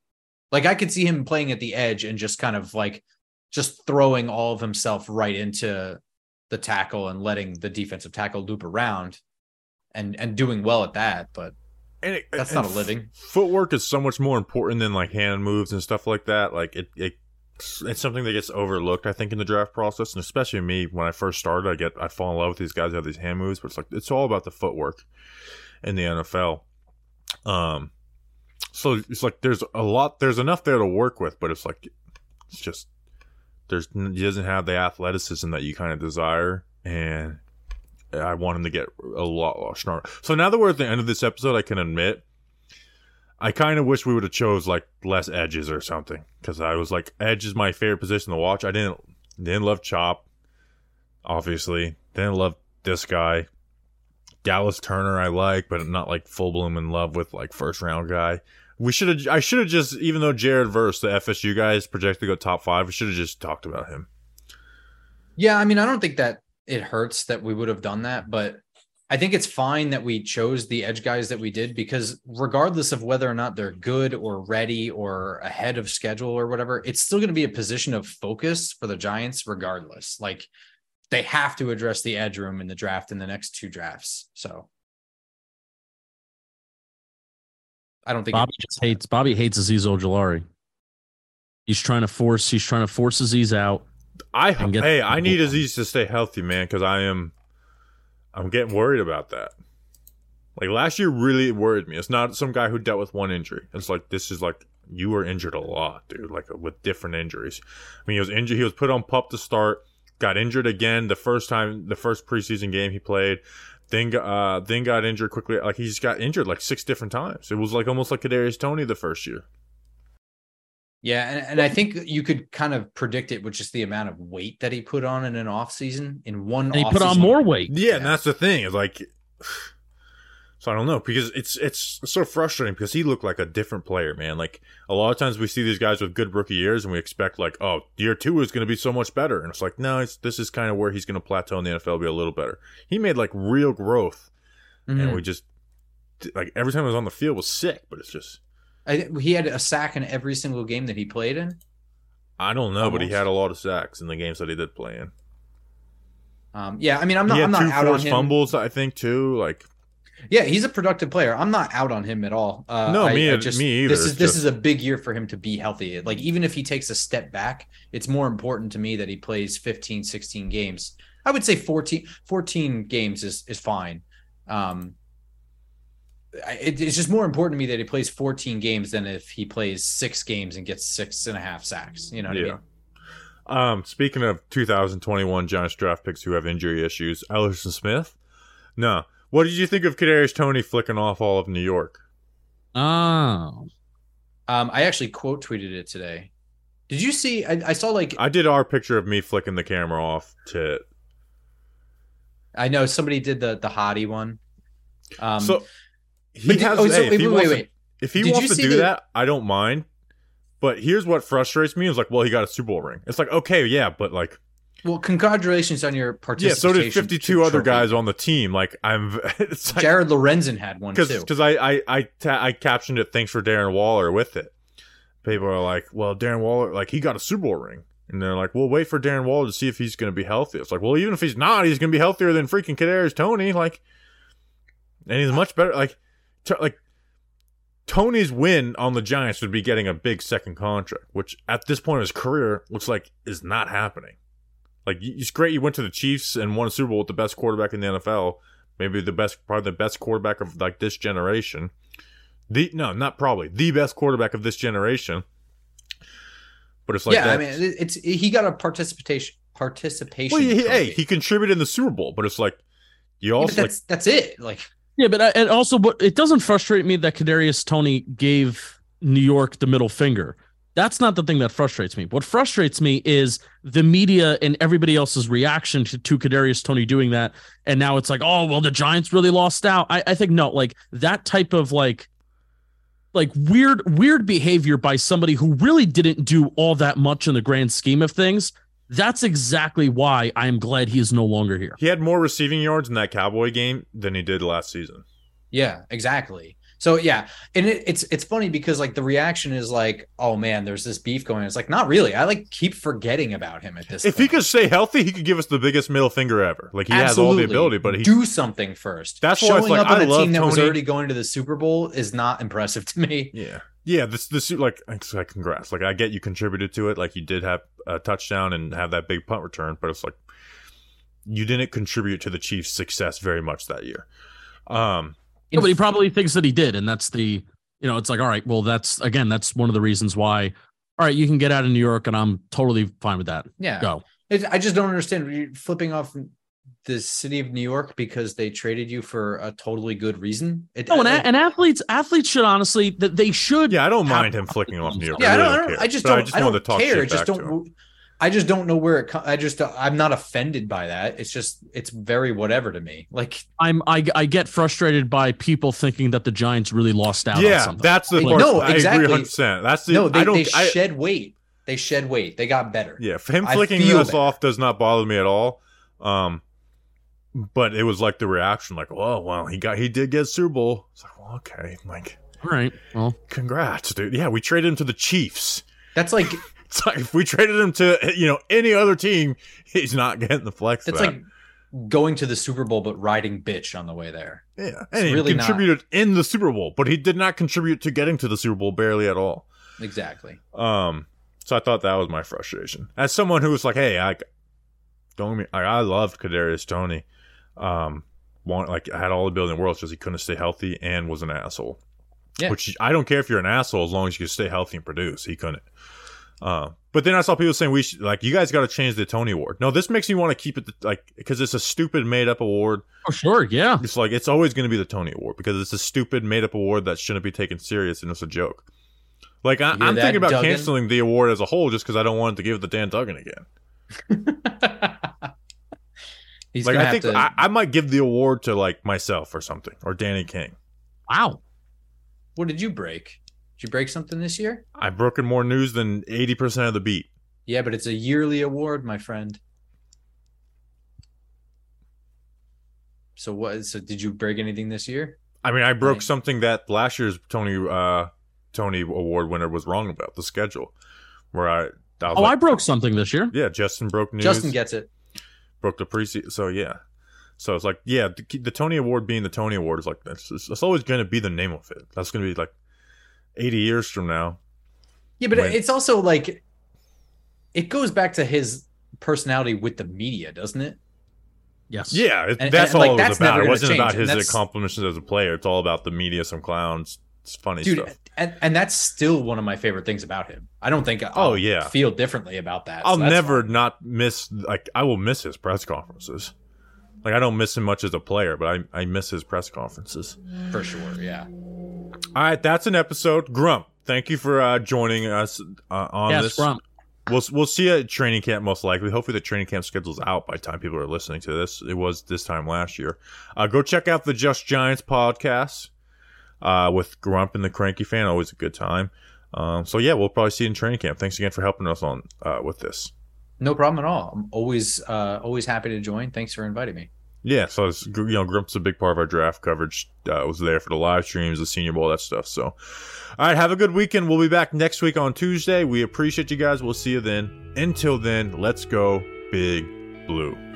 Like I could see him playing at the edge and just kind of like just throwing all of himself right into the tackle and letting the defensive tackle loop around and and doing well at that, but and it, that's and not a living. Footwork is so much more important than like hand moves and stuff like that. Like it, it it's something that gets overlooked, I think, in the draft process, and especially me when I first started. I get I fall in love with these guys who have these hand moves, but it's like it's all about the footwork in the NFL. Um, so it's like there's a lot, there's enough there to work with, but it's like it's just there's he doesn't have the athleticism that you kind of desire, and I want him to get a lot, stronger. So now that we're at the end of this episode, I can admit I kind of wish we would have chose like less edges or something because I was like edge is my favorite position to watch. I didn't didn't love Chop, obviously. Didn't love this guy. Dallas Turner I like, but I'm not like full bloom in love with like first round guy. We should have. I should have just, even though Jared Verse, the FSU guy, is projected to go top five. We should have just talked about him. Yeah, I mean, I don't think that it hurts that we would have done that, but I think it's fine that we chose the edge guys that we did because regardless of whether or not they're good or ready or ahead of schedule or whatever, it's still going to be a position of focus for the Giants regardless. Like they have to address the edge room in the draft in the next two drafts. So I don't think Bobby just hates Bobby hates Azeez Ojulari. He's trying to force he's trying to force Azeez out. I hey, I need Azeez to stay healthy, man, because I am I'm getting worried about that. Like last year really worried me. It's not some guy who dealt with one injury. It's like this is like you were injured a lot, dude. Like with different injuries. I mean, he was injured. He was put on pup to start. Got injured again the first time, the first preseason game he played. Then, uh, then got injured quickly. Like he just got injured like six different times. It was like almost like Kadarius Toney the first year. Yeah, and, and I think you could kind of predict it with just the amount of weight that he put on in an off season in one. And he put on more weight. Yeah, yeah, and that's the thing. It's like, [sighs] so I don't know because it's it's so frustrating because he looked like a different player, man. Like a lot of times we see these guys with good rookie years and we expect like, oh, year two is going to be so much better, and it's like, no, it's this is kind of where he's going to plateau in the NFL, be a little better. He made like real growth, mm-hmm. and we just like every time he was on the field was sick, but it's just I, he had a sack in every single game that he played in. I don't know, Almost. but he had a lot of sacks in the games that he did play in. Um, yeah, I mean, I'm not. I'm not out on him. fumbles, I think, too. Like, yeah, he's a productive player. I'm not out on him at all. Uh, no, I, me, I just, me either. This is this is a big year for him to be healthy. Like, even if he takes a step back, it's more important to me that he plays 15, 16 games. I would say 14, 14 games is is fine. Um, it's just more important to me that he plays 14 games than if he plays six games and gets six and a half sacks. You know what yeah. I mean? Um, speaking of 2021 Giants draft picks who have injury issues, Elerson Smith. No, what did you think of Kadarius Toney flicking off all of New York? Oh, um, I actually quote tweeted it today. Did you see? I, I, saw like I did our picture of me flicking the camera off to. I know somebody did the the hottie one. Um, so he has. Oh, so, hey, wait, wait, wait, If he wants to do the... that, I don't mind. But here's what frustrates me: is like, well, he got a Super Bowl ring. It's like, okay, yeah, but like, well, congratulations on your participation. Yeah, so did 52 other guys on the team. Like I'm, [laughs] it's like, Jared Lorenzen had one Cause, too. Because I I I, ta- I captioned it. Thanks for Darren Waller with it. People are like, well, Darren Waller, like he got a Super Bowl ring, and they're like, well, wait for Darren Waller to see if he's going to be healthy. It's like, well, even if he's not, he's going to be healthier than freaking Kadarius Toney. Like, and he's much better. Like, like Toney's win on the Giants would be getting a big second contract, which at this point in his career looks like is not happening. Like it's great you went to the Chiefs and won a Super Bowl with the best quarterback in the NFL, maybe the best, probably the best quarterback of like this generation. The no, not probably the best quarterback of this generation. But it's like yeah, I mean, it's he got a participation participation. Well, he, hey, he contributed in the Super Bowl, but it's like you also yeah, that's like, that's it. Like yeah, but I, and also, but it doesn't frustrate me that Kadarius Toney gave New York the middle finger. That's not the thing that frustrates me. What frustrates me is the media and everybody else's reaction to, to Kadarius Toney doing that. And now it's like, oh well, the Giants really lost out. I, I think no, like that type of like like weird weird behavior by somebody who really didn't do all that much in the grand scheme of things that's exactly why I'm glad he is no longer here. He had more receiving yards in that Cowboy game than he did last season. Yeah, exactly. So yeah, and it, it's it's funny because like the reaction is like, oh man, there's this beef going. It's like not really. I like keep forgetting about him at this. Point. If point. he could stay healthy, he could give us the biggest middle finger ever. Like he Absolutely. has all the ability, but he do something first. That's showing like, up on a team Toney. that was already going to the Super Bowl is not impressive to me. Yeah, yeah, this this like like congrats. Like I get you contributed to it. Like you did have a touchdown and have that big punt return, but it's like you didn't contribute to the Chiefs' success very much that year. Um, yeah, but he probably thinks that he did, and that's the you know it's like all right, well that's again that's one of the reasons why. All right, you can get out of New York, and I'm totally fine with that. Yeah, go. I just don't understand. You're flipping off the city of New York because they traded you for a totally good reason. It, no, and, like, and athletes athletes should honestly that they should. Yeah, I don't mind him flicking off New York. Yeah, I, really I don't. I, don't I just don't. I just I don't care. Just don't. I just don't know where it. Co- I just I'm not offended by that. It's just it's very whatever to me. Like I'm I, I get frustrated by people thinking that the Giants really lost out on Yeah, something. that's the Like, part. No, I exactly. agree 100%. That's the no, they, I don't they I, shed weight. They shed weight. They got better. Yeah, him flicking feel us that. off does not bother me at all. Um, but it was like the reaction, like, "Oh, well, he got, he did get Super Bowl." It's like, well, okay, like, all right. Well, congrats, dude. Yeah, we traded him to the Chiefs. That's like It's like [laughs] if we traded him to you know any other team, he's not getting the flex. It's like going to the Super Bowl but riding bitch on the way there. yeah, and he really not- contributed in the Super Bowl, but he did not contribute to getting to the Super Bowl barely at all. Exactly. Um, so I thought that was my frustration. As someone who was like, "Hey, I don't mean, me, I, I loved Kadarius Toney. Um, want like I had all the ability in the world, just he couldn't stay healthy and was an asshole. Yeah. Which I don't care if you're an asshole as long as you can stay healthy and produce. He couldn't. Uh, but then I saw people saying we should like you guys got to change the Tony Award. No, this makes me want to keep it like because it's a stupid made up award. oh sure, yeah. It's like it's always going to be the Tony Award because it's a stupid made up award that shouldn't be taken serious and it's a joke. Like I, I'm that, thinking about Duggan? canceling the award as a whole just because I don't want to give it to Dan Duggan again. [laughs] He's like I think to. I, I might give the award to like myself or something or Danny King. Wow. what did you break? Did you break something this year? I've broken more news than eighty percent of the beat. Yeah, but it's a yearly award, my friend. So what? So did you break anything this year? I mean, I broke Right. something that last year's Toney uh Toney Award winner was wrong about the schedule, where I, I was Oh, I broke something this year. yeah, Justin broke news. Justin gets it. broke the preseason. So yeah, so it's like yeah, the, the Toney Award being the Toney Award is like that's that's always going to be the name of it. That's going to be like eighty years from now. Yeah, but When- it's also like it goes back to his personality with the media, doesn't it? Yes. Yeah, it, And- that's and, all like, it was that's about. It wasn't change, about his that's- accomplishments as a player. It's all about the media, some clowns. It's funny Dude, stuff. and, and that's still one of my favorite things about him. I don't think I'll Oh, yeah. feel differently about that. I'll that's never fine. not miss like I will miss his press conferences. Like I don't miss him much as a player, but I, I miss his press conferences. for sure. Yeah. All right, that's an episode. Grump, thank you for uh, joining us uh, on Yes, this. Grump. We'll we'll see you at training camp most likely. Hopefully, the training camp schedule's out by the time people are listening to this. It was this time last year. Uh, go check out the Just Giants podcast uh, with Grump and the Cranky Fan. Always a good time. Um, so yeah, we'll probably see you in training camp. Thanks again for helping us on uh, with this. No problem at all. I'm always uh always happy to join. Thanks for inviting me. Yeah, so you know, Grump's a big part of our draft coverage. Uh, was there for the live streams, the Senior Bowl, that stuff. So, all right, have a good weekend. We'll be back next week on Tuesday. We appreciate you guys. We'll see you then. Until then, let's go, Big Blue.